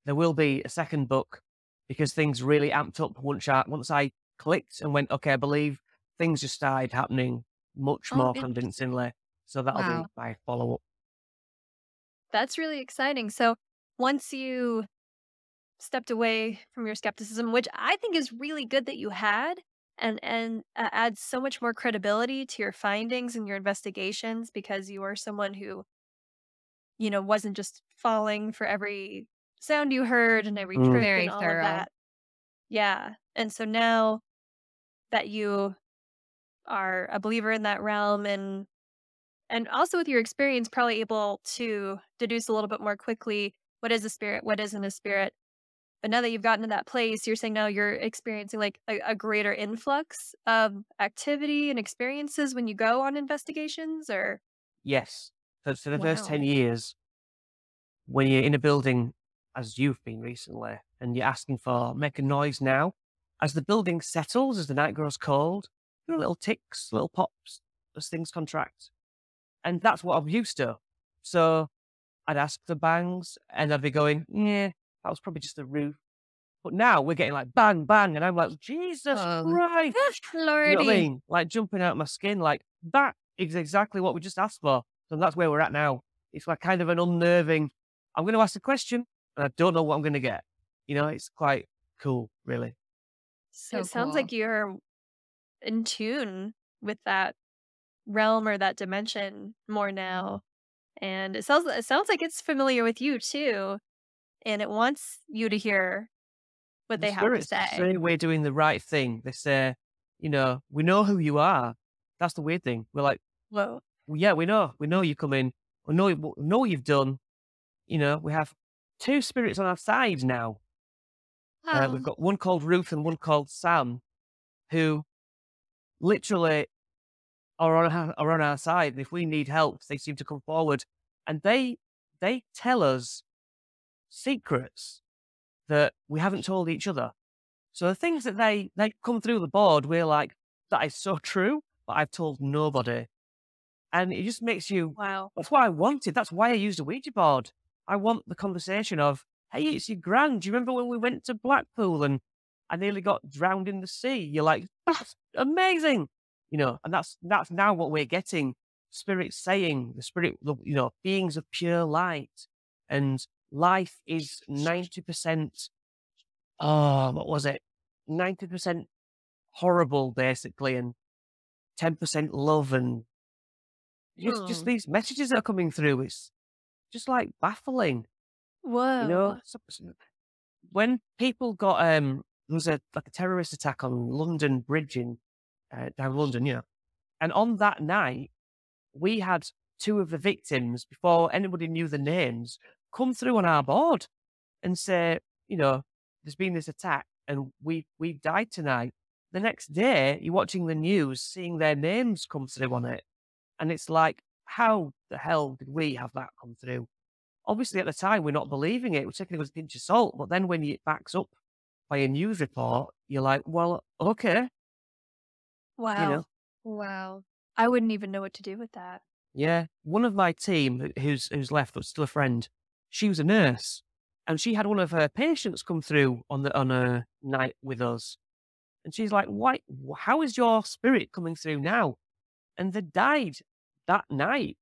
there will be a second book because things really amped up once I once I clicked and went, okay, I believe things just started happening much Oh, more convincingly. So that'll Wow. be my follow up. That's really exciting. So, once you stepped away from your skepticism, which I think is really good that you had, and and uh, adds so much more credibility to your findings and your investigations because you are someone who, you know, wasn't just falling for every sound you heard and every Mm. trick Very and all thorough. of that. Yeah, and so now that you are a believer in that realm and and also with your experience probably able to deduce a little bit more quickly what is a spirit what isn't a spirit but now that you've gotten to that place you're saying now you're experiencing like a, a greater influx of activity and experiences when you go on investigations or Yes. So for the first 10 years, when you're in a building, as you've been recently, and you're asking for make a noise now, as the building settles, as the night grows cold, there are little ticks, little pops as things contract. And that's what I'm used to. So I'd ask for bangs and I'd be going, yeah, that was probably just the roof. But now we're getting like bang, bang. And I'm like, Jesus Oh. Christ. You know Lordy. I mean? Like jumping out of my skin. Like that is exactly what we just asked for. So that's where we're at now. It's like kind of an unnerving, I'm going to ask a question and I don't know what I'm going to get. You know, it's quite cool, really. So it sounds like you're in tune with that realm or that dimension more now. And it sounds it sounds like it's familiar with you too. And it wants you to hear what The they have to say. say we're doing the right thing. They say, you know, we know who you are. That's the weird thing. We're like, Whoa. well, yeah, we know. We know you come in. We know, we know what you've done. You know, we have two spirits on our side now. Uh, we've got one called Ruth and one called Sam, who literally are on our, are on our side. And if we need help, they seem to come forward, and they they tell us secrets that we haven't told each other. So the things that they they come through the board, we're like, that is so true, but I've told nobody, and it just makes you. Wow. That's what I wanted. That's why I used a Ouija board. I want the conversation of, hey, it's your grand. Do you remember when we went to Blackpool and I nearly got drowned in the sea? You're like, that's amazing. You know, and that's that's now what we're getting. Spirit saying, the spirit, the, you know, beings of pure light. And life is 90%, oh, what was it? 90% horrible, basically, and 10% love and just, just Hmm. these messages that are coming through. It's just like baffling. Whoa. You know, when people got um, there was a like a terrorist attack on London Bridge in uh, down London, know, and on that night we had two of the victims before anybody knew the names come through on our board and say, you know, there's been this attack and we we've died tonight. The next day, you're watching the news, seeing their names come through on it, and it's like, how the hell did we have that come through? obviously at the time we're not believing it. We're taking it with a pinch of salt. But then when it backs up by a news report, you're like, well, okay, wow. you know, wow. I wouldn't even know what to do with that. yeah. One of my team who- who's who's left, but still a friend, she was a uh-huh. nurse, and she had one of her patients come through on the on a night with us, and she's like, why? How is your spirit coming through now? And they died that night,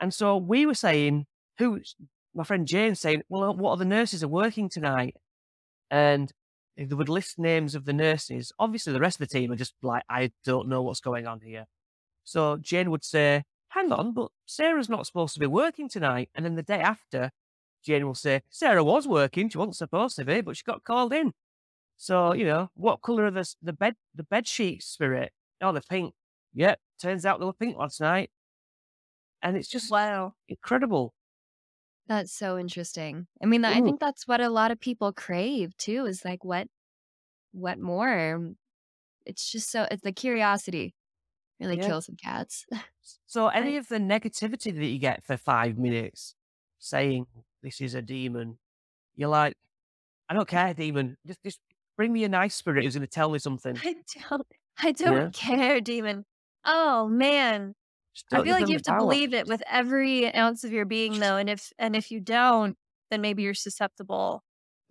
and so we were saying, who? My friend James saying, well, what other nurses are working tonight? and they would list names of the nurses. Obviously, the rest of the team are just like, I don't know what's going on here. So Jane would say, Hang on, but Sarah's not supposed to be working tonight. And then the day after, Jane will say, Sarah was working. She wasn't supposed to be, but she got called in. So, you know, what colour are the, the bed the bed sheets, Spirit? Oh, they're pink. Yep, turns out they were pink last night. And it's just Wow. incredible. That's so interesting. I mean, I think that's what a lot of people crave too. Is like, what, what more? It's just so. It's the curiosity really Yeah. kills some cats. So any of the negativity that you get for five minutes saying this is a demon, you're like, I don't care, demon. Just just bring me a nice spirit who's gonna tell me something. I don't I don't care, demon. Oh man. Just I feel like you have to believe it with every ounce of your being though. And if and if you don't, then maybe you're susceptible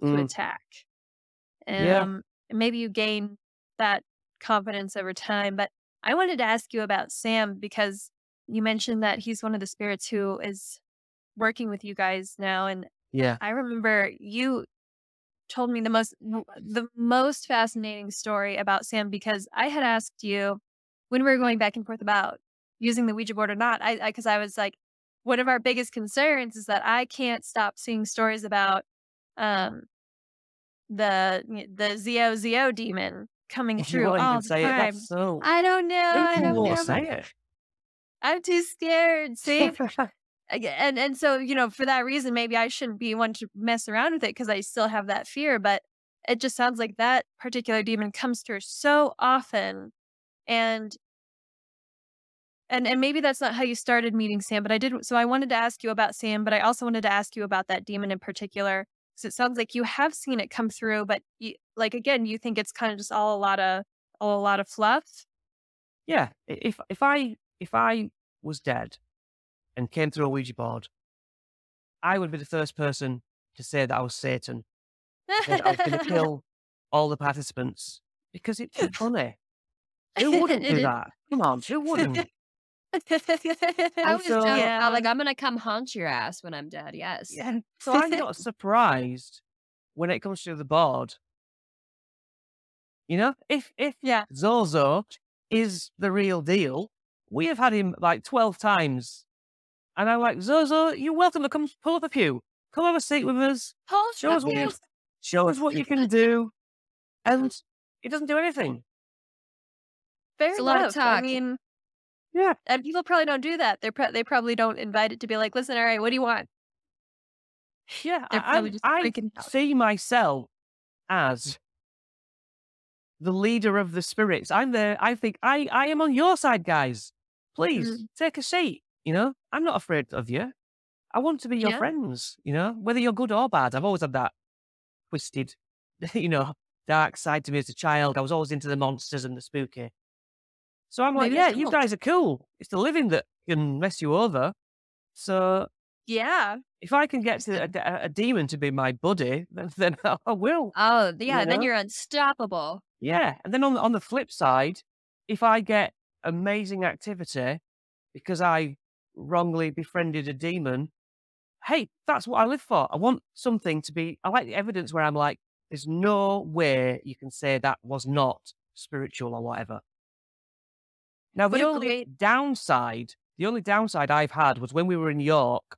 to Mm, attack. Yeah. Um and maybe you gain that confidence over time. But I wanted to ask you about Sam because you mentioned that he's one of the spirits who is working with you guys now and yeah. I remember you told me the most the most fascinating story about Sam because I had asked you when we were going back and forth about using the Ouija board or not. I because I, was like, one of our biggest concerns is that I can't stop seeing stories about um the the Zio Zio demon coming You through all the time. So. I don't know. I don't know. Say it. I'm too scared. See, and and so you know for that reason maybe i shouldn't be one to mess around with it because i still have that fear but it just sounds like that particular demon comes through so often and and and maybe that's not how you started meeting sam but i did so i wanted to ask you about sam but i also wanted to ask you about that demon in particular because it sounds like you have seen it come through but you, like again you think it's kind of just all a lot of all a lot of fluff yeah. If if I if I was dead, and came through a Ouija board, I would be the first person to say that I was Satan. That I was going to kill all the participants because it's funny. Who wouldn't do that? Come on, who wouldn't? I And was so-. Yeah. I'm like, I'm gonna come haunt your ass when I'm dead. Yes. Yeah. So I'm not surprised when it comes to the board. You know, if if Yeah. Zozo is the real deal, we have had him like twelve times, and I'm like, Zozo, you're welcome to come pull up a pew, come have a seat with us, show us what you, show us what you can do, and he doesn't do anything. Fair It's a lot of enough. I talk. mean, Yeah. and people probably don't do that. They're pro- they probably don't invite it to be like, listen, all right, what do you want? Yeah, They're I, I see myself as the leader of the spirits. I'm there. I think I, I am on your side, guys. Please Mm-hmm. take a seat. You know, I'm not afraid of you. I want to be your Yeah. friends. You know, whether you're good or bad. I've always had that twisted, you know, dark side to me as a child. I was always into the monsters and the spooky. So I'm like, Maybe yeah, you cool. guys are cool. It's the living that can mess you over. So Yeah. if I can get to a, a, a demon to be my buddy, then, then I will. Oh, yeah. Then know? you're unstoppable. Yeah. And then on the, on the flip side, if I get amazing activity because I wrongly befriended a demon, hey, that's what I live for. I want something to be, I like the evidence where I'm like, there's no way you can say that was not spiritual or whatever. Now, the only great- downside, the only downside I've had was when we were in York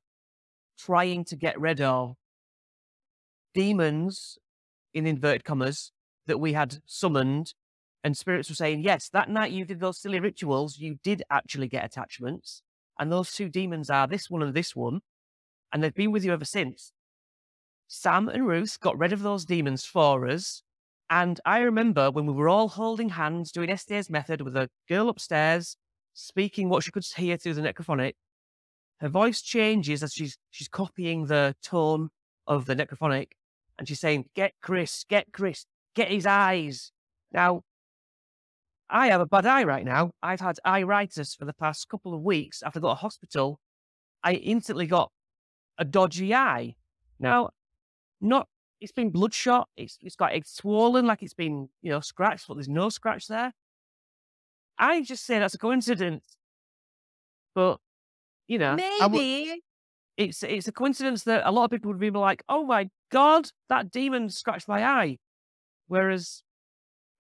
trying to get rid of demons, in inverted commas, that we had summoned. And spirits were saying, yes, that night you did those silly rituals, you did actually get attachments. And those two demons are this one and this one. And they've been with you ever since. Sam and Ruth got rid of those demons for us. And I remember when we were all holding hands doing Estes method with a girl upstairs speaking what she could hear through the necrophonic. Her voice changes as she's she's copying the tone of the necrophonic, and she's saying, "Get Chris, get Chris, get his eyes." Now, I have a bad eye right now. I've had iritis for the past couple of weeks. After I got to hospital, I instantly got a dodgy eye. Now, not it's been bloodshot. It's it's got it's swollen like it's been you know scratched, but there's no scratch there. I just say that's a coincidence, but you know, Maybe. it's it's a coincidence that a lot of people would be like, "Oh my god, that demon scratched my eye," whereas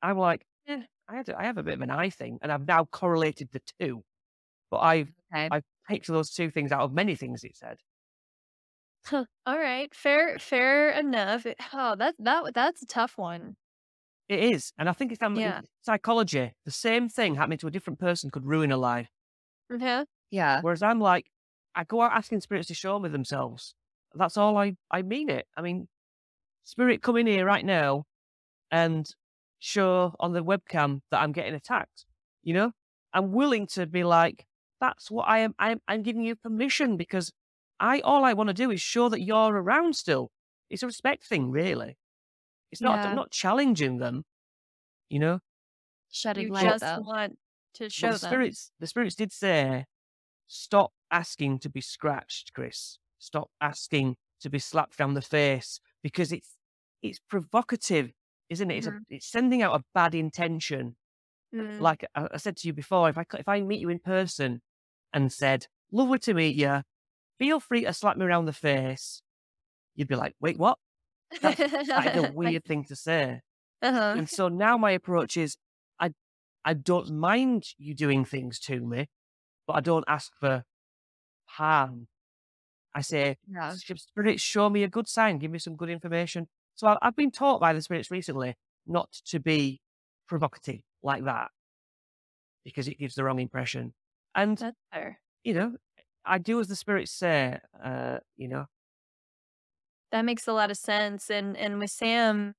I'm like, "Yeah, I had a, I have a bit of an eye thing, and I've now correlated the two, but I've Okay. I've picked those two things out of many things it said. All right. Fair. Fair enough. It- Oh, that that that's a tough one. It is, and I think um, in Yeah. psychology. The same thing happening to a different person could ruin a life. Yeah. Yeah. Whereas I'm like, I go out asking spirits to show me themselves. That's all I, I mean it. I mean, spirit, come in here right now and show on the webcam that I'm getting attacked. You know, I'm willing to be like, that's what I am. I'm, I'm giving you permission because I, all I want to do is show that you're around still. It's a respect thing, really. It's not, Yeah. I'm not challenging them, you know? Shedding You light just though. want to But show the them. spirits, the spirits did say, "Stop asking to be scratched, Chris. Stop asking to be slapped down the face because it's it's provocative, isn't it? It's, a, it's sending out a bad intention. Mm. Like I, I said to you before, if I c- if I meet you in person and said, "Lovely to meet you," feel free to slap me around the face. You'd be like, "Wait, what?" That is a weird thing to say. uh-huh. And so now my approach is I I don't mind you doing things to me, but I don't ask for harm. I say, Yeah. "Sh- spirits, show me a good sign, give me some good information. So I, I've been taught by the spirits recently not to be provocative like that because it gives the wrong impression. And, you know, I do as the spirits say, uh, you know, That makes a lot of sense. And and with Sam,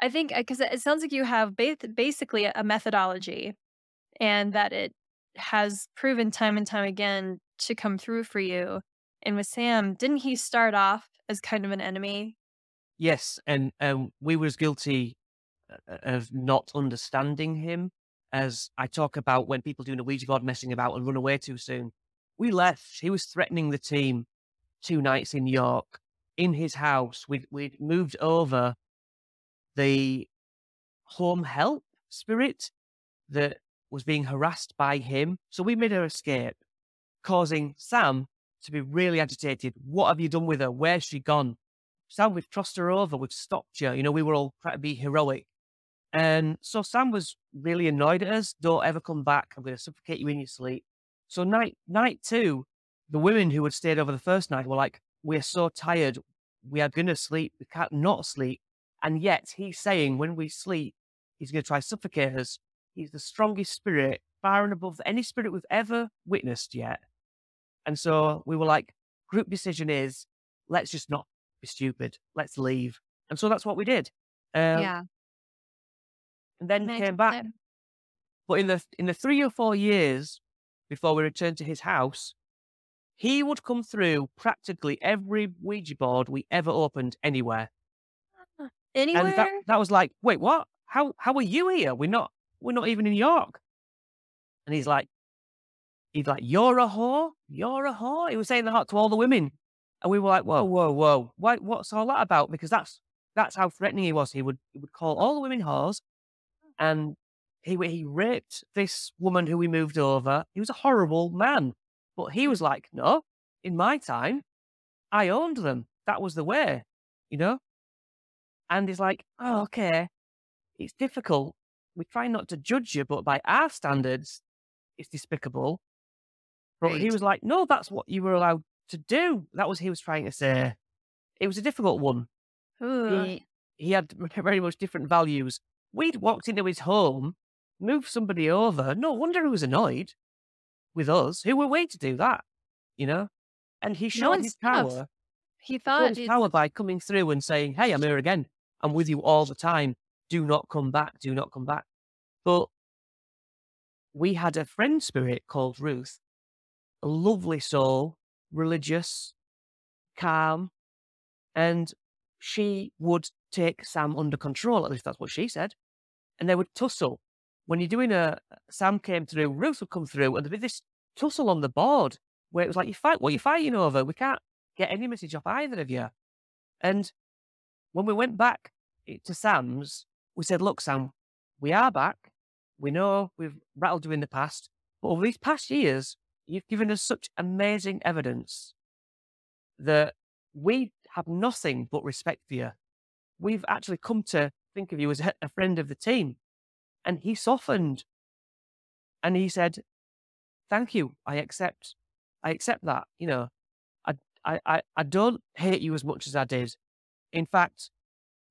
I think because it sounds like you have ba- basically a methodology, and that it has proven time and time again to come through for you. And with Sam, didn't he start off as kind of an enemy? Yes, and um, we was guilty uh, of not understanding him, as I talk about when people doing a Ouija board messing about and run away too soon. We left. He was threatening the team two nights in York in his house. We'd, we'd moved over the home help spirit that was being harassed by him. So we made her escape, causing Sam to be really agitated. What have you done with her? Where's she gone? Sam, we've crossed her over. We've stopped you. You know, we were all trying to be heroic. And so Sam was really annoyed at us. Don't ever come back. I'm going to suffocate you in your sleep. So night night two, the women who had stayed over the first night were like, "We're so tired. We are going to sleep. We can't not sleep." And yet he's saying, when we sleep, he's going to try suffocate us. He's the strongest spirit, far and above any spirit we've ever witnessed yet. And so we were like, group decision is, let's just not be stupid. Let's leave. And so that's what we did. Um, Yeah. and then came back. But in the in the three or four years before we returned to his house, he would come through practically every Ouija board we ever opened anywhere. Anywhere? And that, that was like, wait, what? How how are you here? We're not we're not even in York. And he's like, he's like, you're a whore, you're a whore. He was saying that to all the women, and we were like, whoa, whoa, whoa, why, what's all that about? Because that's that's how threatening he was. He would he would call all the women whores, ah. and he he raped this woman who we moved over. He was a horrible man, but he was mm. like, no, in my time, I owned them. That was the way, you know. And he's like, oh, okay, it's difficult. We try not to judge you, but by our standards, it's despicable. But he was like, no, that's what you were allowed to do. That was he was trying to say. It was a difficult one. Ooh. He, he had very much different values. We'd walked into his home, moved somebody over. No wonder he was annoyed with us. Who were we to do that? You know? And he showed one's his tough. power He thought his power by coming through and saying, Hey, I'm here again. I'm with you all the time. Do not come back. Do not come back. But we had a friend spirit called Ruth, a lovely soul, religious, calm, and she would take Sam under control. At least that's what she said. And they would tussle. When you're doing a Sam came through, Ruth would come through, and there'd be this tussle on the board where it was like, You fight, what are you fighting over? We can't get any message off either of you. And when we went back eh, to Sam's, we said, Look, Sam, we are back. We know we've rattled you in the past, but over these past years, you've given us such amazing evidence that we have nothing but respect for you. We've actually come to think of you as a friend of the team. And he softened and he said, Thank you. I accept. I accept that. You know, I, I, I, I don't hate you as much as I did. In fact,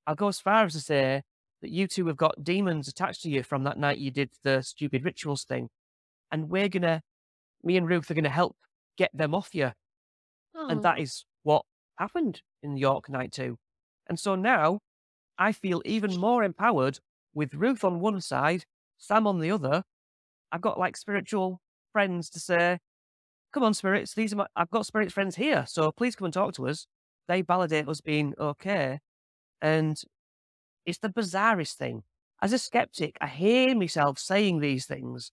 I'll go as far as to say that you two have got demons attached to you from that night you did the stupid rituals thing. And we're going to, me and Ruth are going to help get them off you. And oh, that is what happened in York night two. And so now I feel even more empowered with Ruth on one side, Sam on the other. I've got like spiritual friends to say, come on, spirits, these are my, I've got spirit friends here. So please come and talk to us. They validate us being okay. And it's the bizarrest thing. As a skeptic, I hear myself saying these things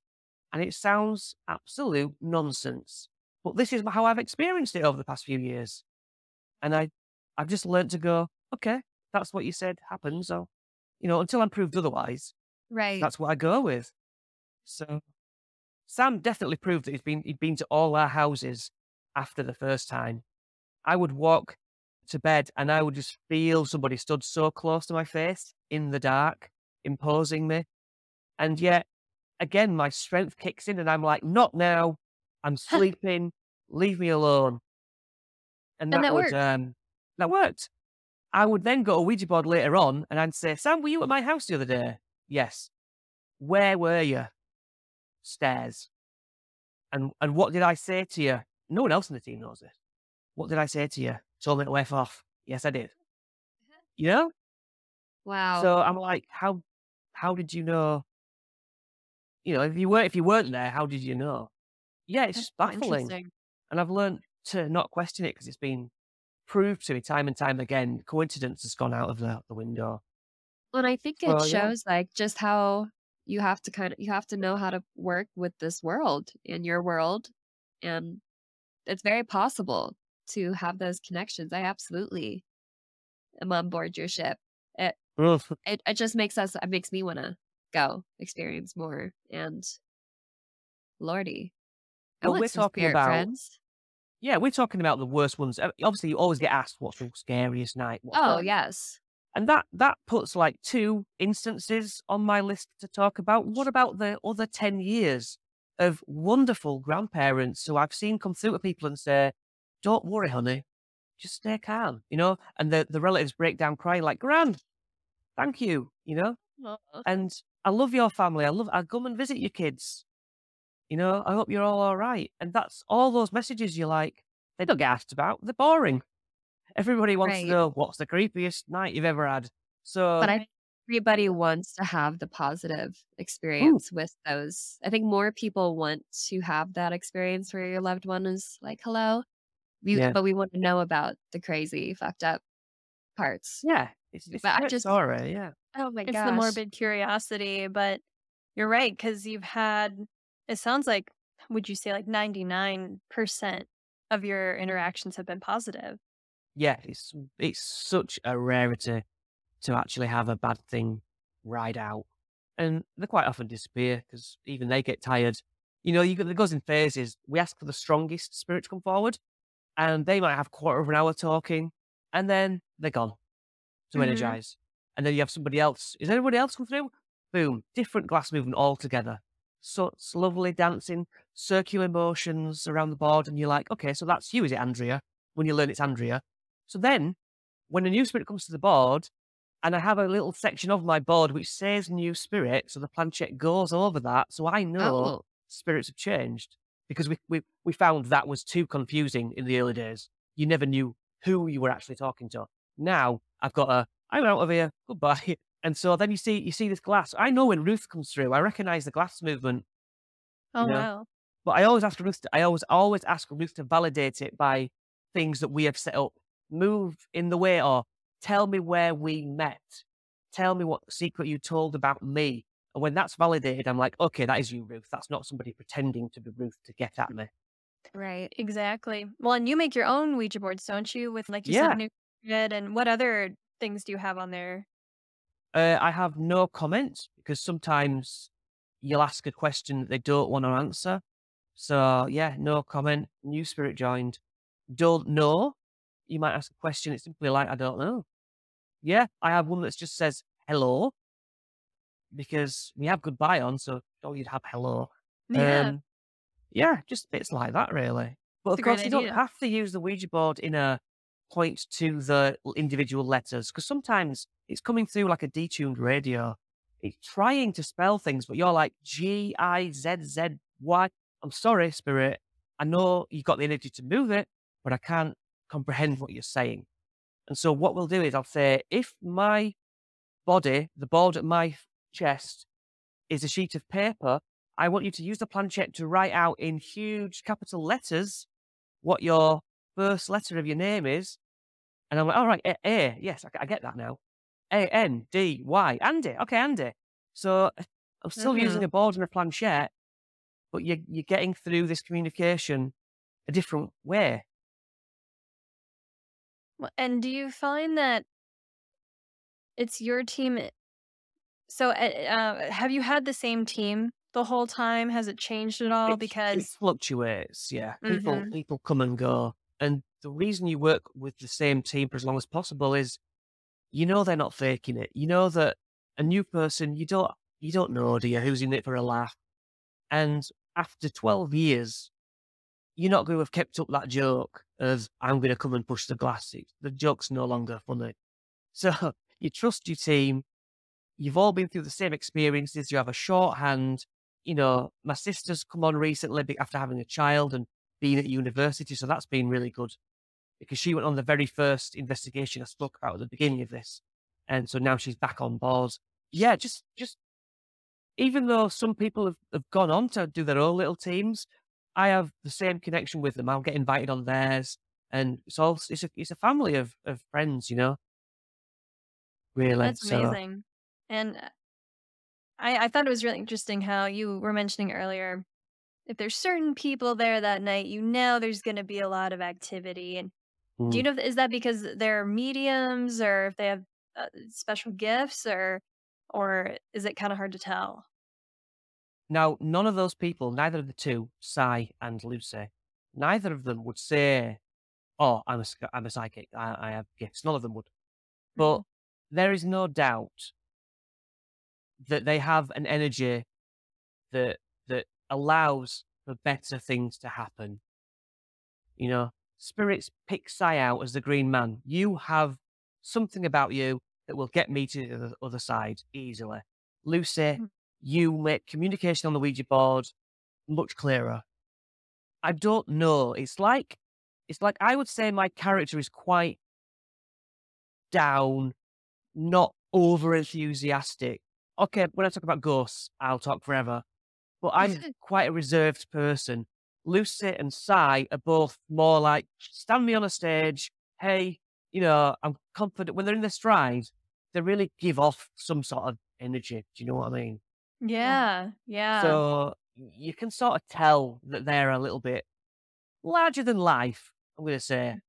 and it sounds absolute nonsense. But this is how I've experienced it over the past few years. And I, I've just learned to go, okay, that's what you said happens. So, you know, until I'm proved otherwise, Right. that's what I go with. So Sam definitely proved that he's been he'd been to all our houses after the first time. I would walk to bed and I would just feel somebody stood so close to my face in the dark, imposing me. And yet again my strength kicks in and I'm like, not now. I'm sleeping. Leave me alone. And that, And that would worked. um that worked. I would then go to Ouija board later on and I'd say, Sam, were you at my house the other day? Yes. Where were you? Stairs. And and what did I say to you? No one else in the team knows this. What did I say to you? Told me to F off. Yes, I did. You know? wow. So I'm like, how how did you know? You know, if you weren't if you weren't there, how did you know? Yeah, it's that's baffling. And I've learned to not question it because it's been proved to me time and time again. Coincidence has gone out of the, the window. and I think it Well, yeah. shows like just how you have to kind of you have to know how to work with this world in your world and it's very possible to have those connections. I absolutely am on board your ship. It it, it just makes us it makes me want to go experience more and lordy. I Well, want we're talking about friends. Yeah, we're talking about the worst ones. Uh, Obviously, you always get asked what's the scariest night. What's Oh the-" yes. and that that puts like two instances on my list to talk about. What about the other ten years of wonderful grandparents who I've seen come through to people and say, "Don't worry, honey, just stay calm," you know, and the the relatives break down crying like, "Grand, thank you," you know, and I love your family. I love. I come and visit your kids. You know, I hope you're all all right. And that's all those messages you like. They don't get asked about. They're boring. Everybody wants Right. to know what's the creepiest night you've ever had. So But I everybody wants to have the positive experience with those. I think more people want to have that experience where your loved one is like, hello. We, Yeah. But we want to know about the crazy, fucked up parts. yeah, it's, it's But I just- story. Yeah, Oh my god, It's gosh. the morbid curiosity, but you're right because you've had. It sounds like. Would you say like ninety nine percent of your interactions have been positive? yeah. It's it's such a rarity to actually have a bad thing ride out, and they quite often disappear because even they get tired. You know, you it goes in phases. We ask for the strongest spirit to come forward, and they might have a quarter of an hour talking, and then they're gone to Mhm. energize. And then you have somebody else. Is anybody else come through? Boom, different glass movement altogether. So it's lovely dancing, circular motions around the board, and you're like, okay, so that's you, is it Andrea? When you learn it's Andrea. So then, when a new spirit comes to the board, and I have a little section of my board which says new spirit, so the planchette goes over that, so I know Oh, spirits have changed because we, we we found that was too confusing in the early days. You never knew who you were actually talking to. Now I've got a I'm out of here, goodbye. And so then you see you see this glass. I know when Ruth comes through, I recognise the glass movement, Oh know, wow! but I always ask Ruth. To, I always always ask Ruth to validate it by things that we have set up. Move in the way, or tell me where we met. Tell me what secret you told about me. And when that's validated, I'm like, okay, that is you, Ruth. That's not somebody pretending to be Ruth to get at me. right. Exactly. Well, and you make your own Ouija boards, don't you? With like you Yeah. said, new and what other things do you have on there? Uh, I have no comment because sometimes you'll ask a question that they don't want to answer. So yeah, no comment. New spirit joined. Don't know. You might ask a question. It's simply like I don't know. Yeah, I have one that just says hello because we have goodbye on, so oh, you'd have hello. Yeah. Um, yeah, just bits like that, really. But It's of course, you don't have to use the Ouija board in a point to the individual letters because sometimes it's coming through like a detuned radio. It's trying to spell things, but you're like G I Z Z Y. I'm sorry, spirit. I know you've got the energy to move it, but I can't comprehend what you're saying. And so, what we'll do is I'll say, if my body, the board at my chest, is a sheet of paper, I want you to use the planchette to write out in huge capital letters what your first letter of your name is. And I'm like, all right, A, A yes, I, I get that now. A N D Y, Andy. Okay, Andy. So I'm still using Mhm. a board and a planchette, but you're you're getting through this communication a different way. And do you find that it's your team? So, uh, uh, have you had the same team the whole time? Has it changed at all? It- it Because fluctuates, yeah. People Mhm. people come and go, and the reason you work with the same team for as long as possible is, you know, they're not faking it. You know that a new person, you don't you don't know, do you, who's in it for a laugh? And after twelve years, you're not going to have kept up that joke of I'm going to come and push the glass. The joke's no longer funny. So you trust your team. You've all been through the same experiences. You have a shorthand. You know, my sister's come on recently after having a child and being at university, so that's been really good because she went on the very first investigation I spoke about at the beginning of this, and so now she's back on board. Yeah, just just even though some people have, have gone on to do their own little teams, I have the same connection with them. I'll get invited on theirs, and it's all it's a it's a family of of friends, you know. Really, that's so amazing. And uh, I, I thought it was really interesting how you were mentioning earlier if there's certain people there that night, you know there's going to be a lot of activity. And do you Mm. know if is that because they're mediums or if they have uh, special gifts or or is it kind of hard to tell? Now, none of those people, neither of the two, Sai and Lucy, neither of them would say, "Oh, I'm a I'm a psychic. I, I have gifts." None of them would. But Mhm. there is no doubt that they have an energy that that allows for better things to happen. You know, spirits pick Sai out as the green man. You have something about you that will get me to the other side easily. Lucy, Mhm. you make communication on the Ouija board much clearer. I don't know. It's like it's like I would say my character is quite down, not over enthusiastic. Okay, when I talk about ghosts, I'll talk forever. But I'm quite a reserved person. Lucy and Sai are both more like stand me on a stage. Hey, you know, I'm confident when they're in their stride, they really give off some sort of energy. Do you know what I mean? Yeah, mm. yeah. So you can sort of tell that they're a little bit larger than life. I'm going to say mm.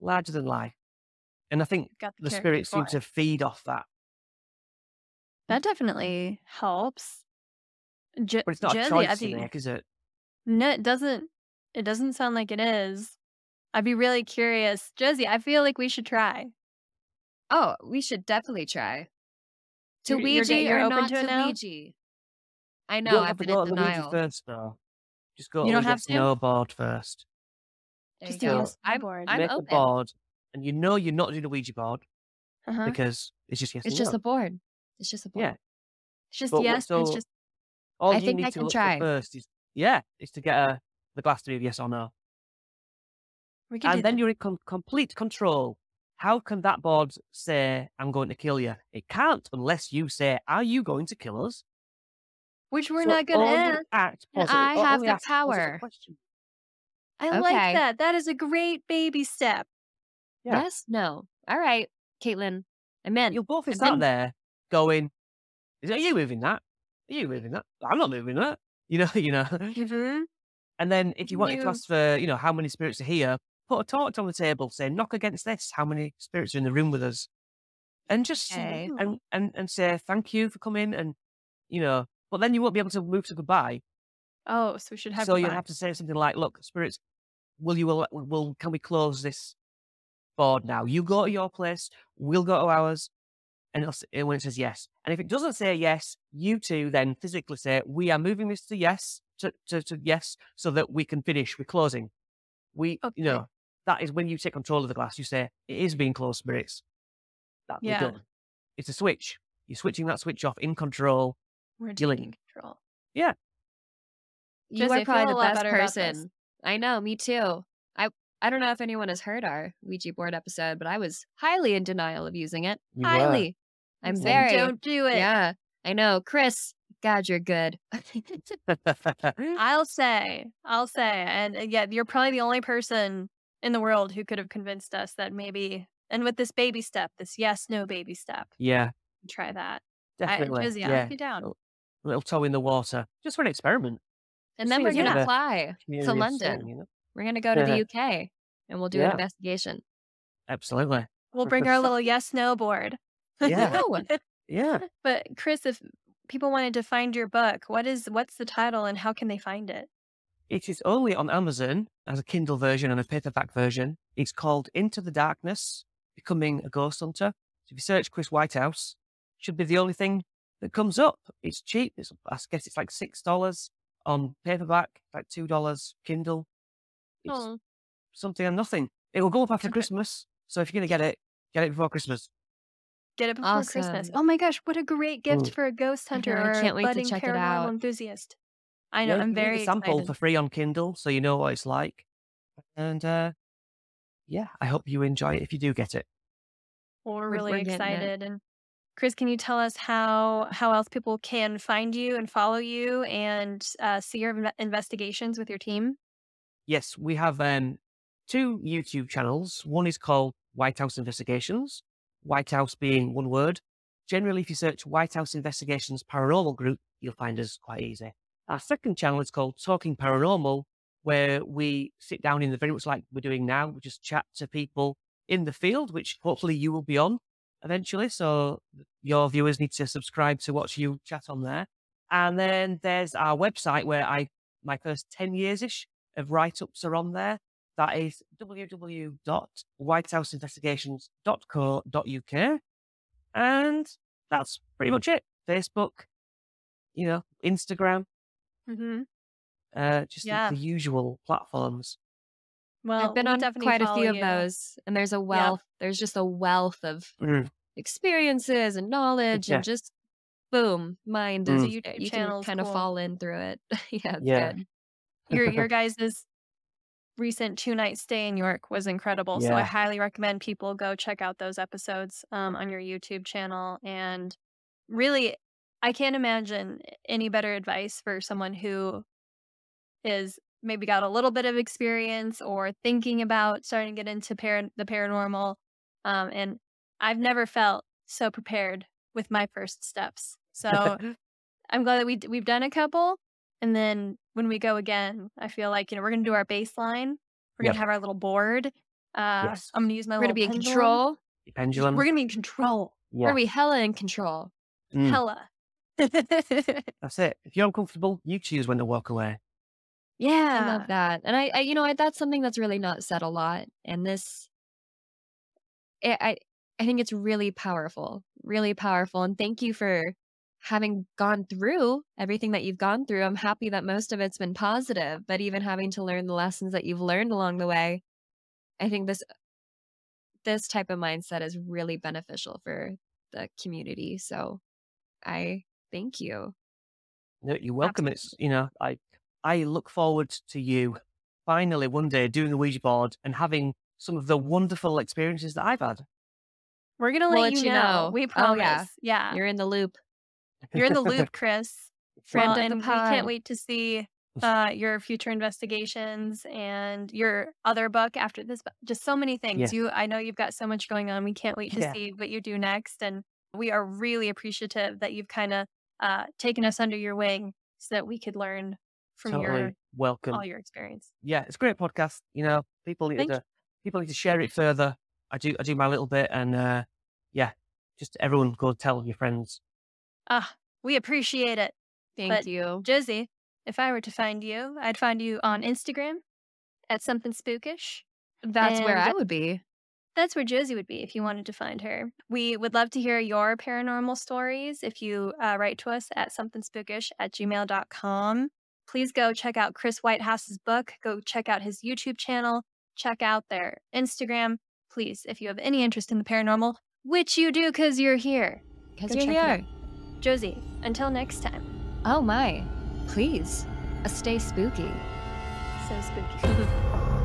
larger than life, and I think the the character spirits seem to feed off that. That definitely helps. Je- But it's not a Jesse, I choice to think make, is it? No, it doesn't. It doesn't sound like it is. I'd be really curious, Josie. I feel like we should try. Oh, we should definitely try. To You're- you're Ouija ga- you're or open not to it to now? Ouija? I You know, don't I've to been go in to the Ouija denial. first, though. Just go You don't the have yes to? no board first. There Just you a go. yes I'm, board. I'm Make a open. board, and you know you're not doing a Ouija board Uh-huh. because it's just yes It's and just no. a board. It's just a board. Yeah. It's just But what, yes. It's so just all I you think need I to can look try. first is yeah, is to get a, the glass to be yes or no, and then that. you're in com- complete control. How can that board say I'm going to kill you? It can't unless you say, "Are you going to kill us?" Which we're So not only ask. act positive. I have the power. I like that. That is a great baby step. Yeah. Yes? No. All right, Caitlin. I'm in. You'll both sat in. there going, "Is are you moving that? Are you moving that? I'm not moving that." You know, you know. Mm-hmm. And then if you wanted to ask for, you know, how many spirits are here, put a torch on the table, say, knock against this, how many spirits are in the room with us? And just Okay. and and and say thank you for coming and you know, but then you won't be able to move to goodbye. Oh, so we should have so you'll have to say something like, Look, spirits, will you will, will can we close this board now? You go to your place, we'll go to ours. And it'll, eh, when it says yes. And if it doesn't say yes, you two then physically say, We are moving this to yes, to, to, to yes, so that we can finish with closing. We, you know, that is when you take control of the glass. You say, It is being closed, spirits. That we're Yeah. done. It's a switch. You're switching that switch off in control. We're You're control. Yeah. You Jesse, I are feel probably the lot best better about this. person. I know, me too. I I don't know if anyone has heard our Ouija board episode, but I was highly in denial of using it. You highly. You I'm very Don't do it. Yeah. I know. Chris, God, you're good. I'll say. I'll say. And uh, yeah, you're probably the only person in the world who could have convinced us that maybe, and with this baby step, this yes, no baby step, yeah, try that. I, definitely. Josie, I'll yeah. be down. A little toe in the water. Just for an experiment. And Just then we're as a bit going to fly to London. soul, you know? We're going to go to the uh-huh. UK and we'll do an investigation. Absolutely. We'll bring our little yes, no board. Yeah. Yeah. but Chris, if people wanted to find your book, what is what's the title and how can they find it? It is only on Amazon as a Kindle version and a paperback version. It's called Into the Darkness, Becoming a Ghost Hunter. So if you search Chris Whitehouse, should be the only thing that comes up. It's cheap. It's, I guess it's like $6 on paperback, like $2 Kindle. It's Oh, something and nothing. It will go up after Okay. Christmas. So if you're going to get it, get it before Christmas. Get it before Christmas. Oh my gosh, what a great gift Mm. for a ghost I hunter know, I or can't wait to budding check it paranormal out. enthusiast. I know, Yeah, I'm you can read very sample excited. for free on Kindle, so you know what it's like. And uh, yeah, I hope you enjoy it if you do get it. Well, we're We're- really we're excited. And Chris, can you tell us how how else people can find you and follow you and uh, see your investigations with your team? Yes, we have um, two YouTube channels. One is called Whitehouse Investigations, White House being one word. Generally, if you search Whitehouse Investigations Paranormal Group, you'll find us quite easy. Our second channel is called Talking Paranormal, where we sit down in the very much like we're doing now. We just chat to people in the field, which hopefully you will be on eventually. So your viewers need to subscribe to watch you chat on there. And then there's our website where I my first 10 years ish of write ups are on there. That is www.whitehouseinvestigations.co.uk. And that's pretty much it. Facebook, you know, Instagram, Mm-hmm. uh, just the- Yeah. the, usual platforms. Well, I've been we'll on quite a follow few of those, and there's a wealth. There's just a wealth of Mm. experiences and knowledge, Yeah. and just boom, mind Mm. is you, YouTube you can is kind of fall in through it. yeah, it's Yeah. good. Your your guys' recent two night stay in York was incredible. So I highly recommend people go check out those episodes um, on your YouTube channel. And really, I can't imagine any better advice for someone who is maybe got a little bit of experience or thinking about starting to get into par- the paranormal. Um, and I've never felt so prepared with my first steps. So I'm glad that we d- we've done a couple, and then when we go again, I feel like you know we're gonna do our baseline. We're Yep. gonna have our little board. Uh, Yes. I'm gonna use my We're gonna little be in control. Pendulum. We're gonna be in control. We're yeah, gonna be hella in control. Mm, Hella. that's it. If you're uncomfortable, you choose when to walk away. yeah. I love that, and I, I, you know, I, that's something that's really not said a lot. And this, I, I, I think it's really powerful, really powerful. And thank you for having gone through everything that you've gone through. I'm happy that most of it's been positive, but even having to learn the lessons that you've learned along the way, I think this, this type of mindset is really beneficial for the community. So, I thank you. No, you're welcome. It's you know, I I look forward to you finally one day doing a Ouija board and having some of the wonderful experiences that I've had. We're gonna We'll let, let you you know. know. We Oh, promise. yeah. yeah. You're in the loop. You're in the loop, Chris. Friend Well, and we can't wait to see uh, your future investigations and your other book after this. Just so many things. Yeah. You, I know you've got so much going on. We can't wait to Yeah. see what you do next, and we are really appreciative that you've kind of uh, taken us under your wing so that we could learn from totally your welcome. all your experience. yeah, it's a great podcast. You know, people need Thank to people need to share it further. I do I do my little bit, and uh, yeah, just everyone go tell your friends. Ah, we appreciate it. Thank But- you. Josie, if I were to find you, I'd find you on Instagram at something spookish. That's where I would be. That's where Josie would be if you wanted to find her. We would love to hear your paranormal stories if you uh, write to us at somethingspookish at gmail.com. Please go check out Chris Whitehouse's book. Go check out his YouTube channel. Check out their Instagram. Please, if you have any interest in the paranormal, which you do because you're here. Because you're here. Josie, until next time. Oh my. Please. Uh, stay spooky. So spooky.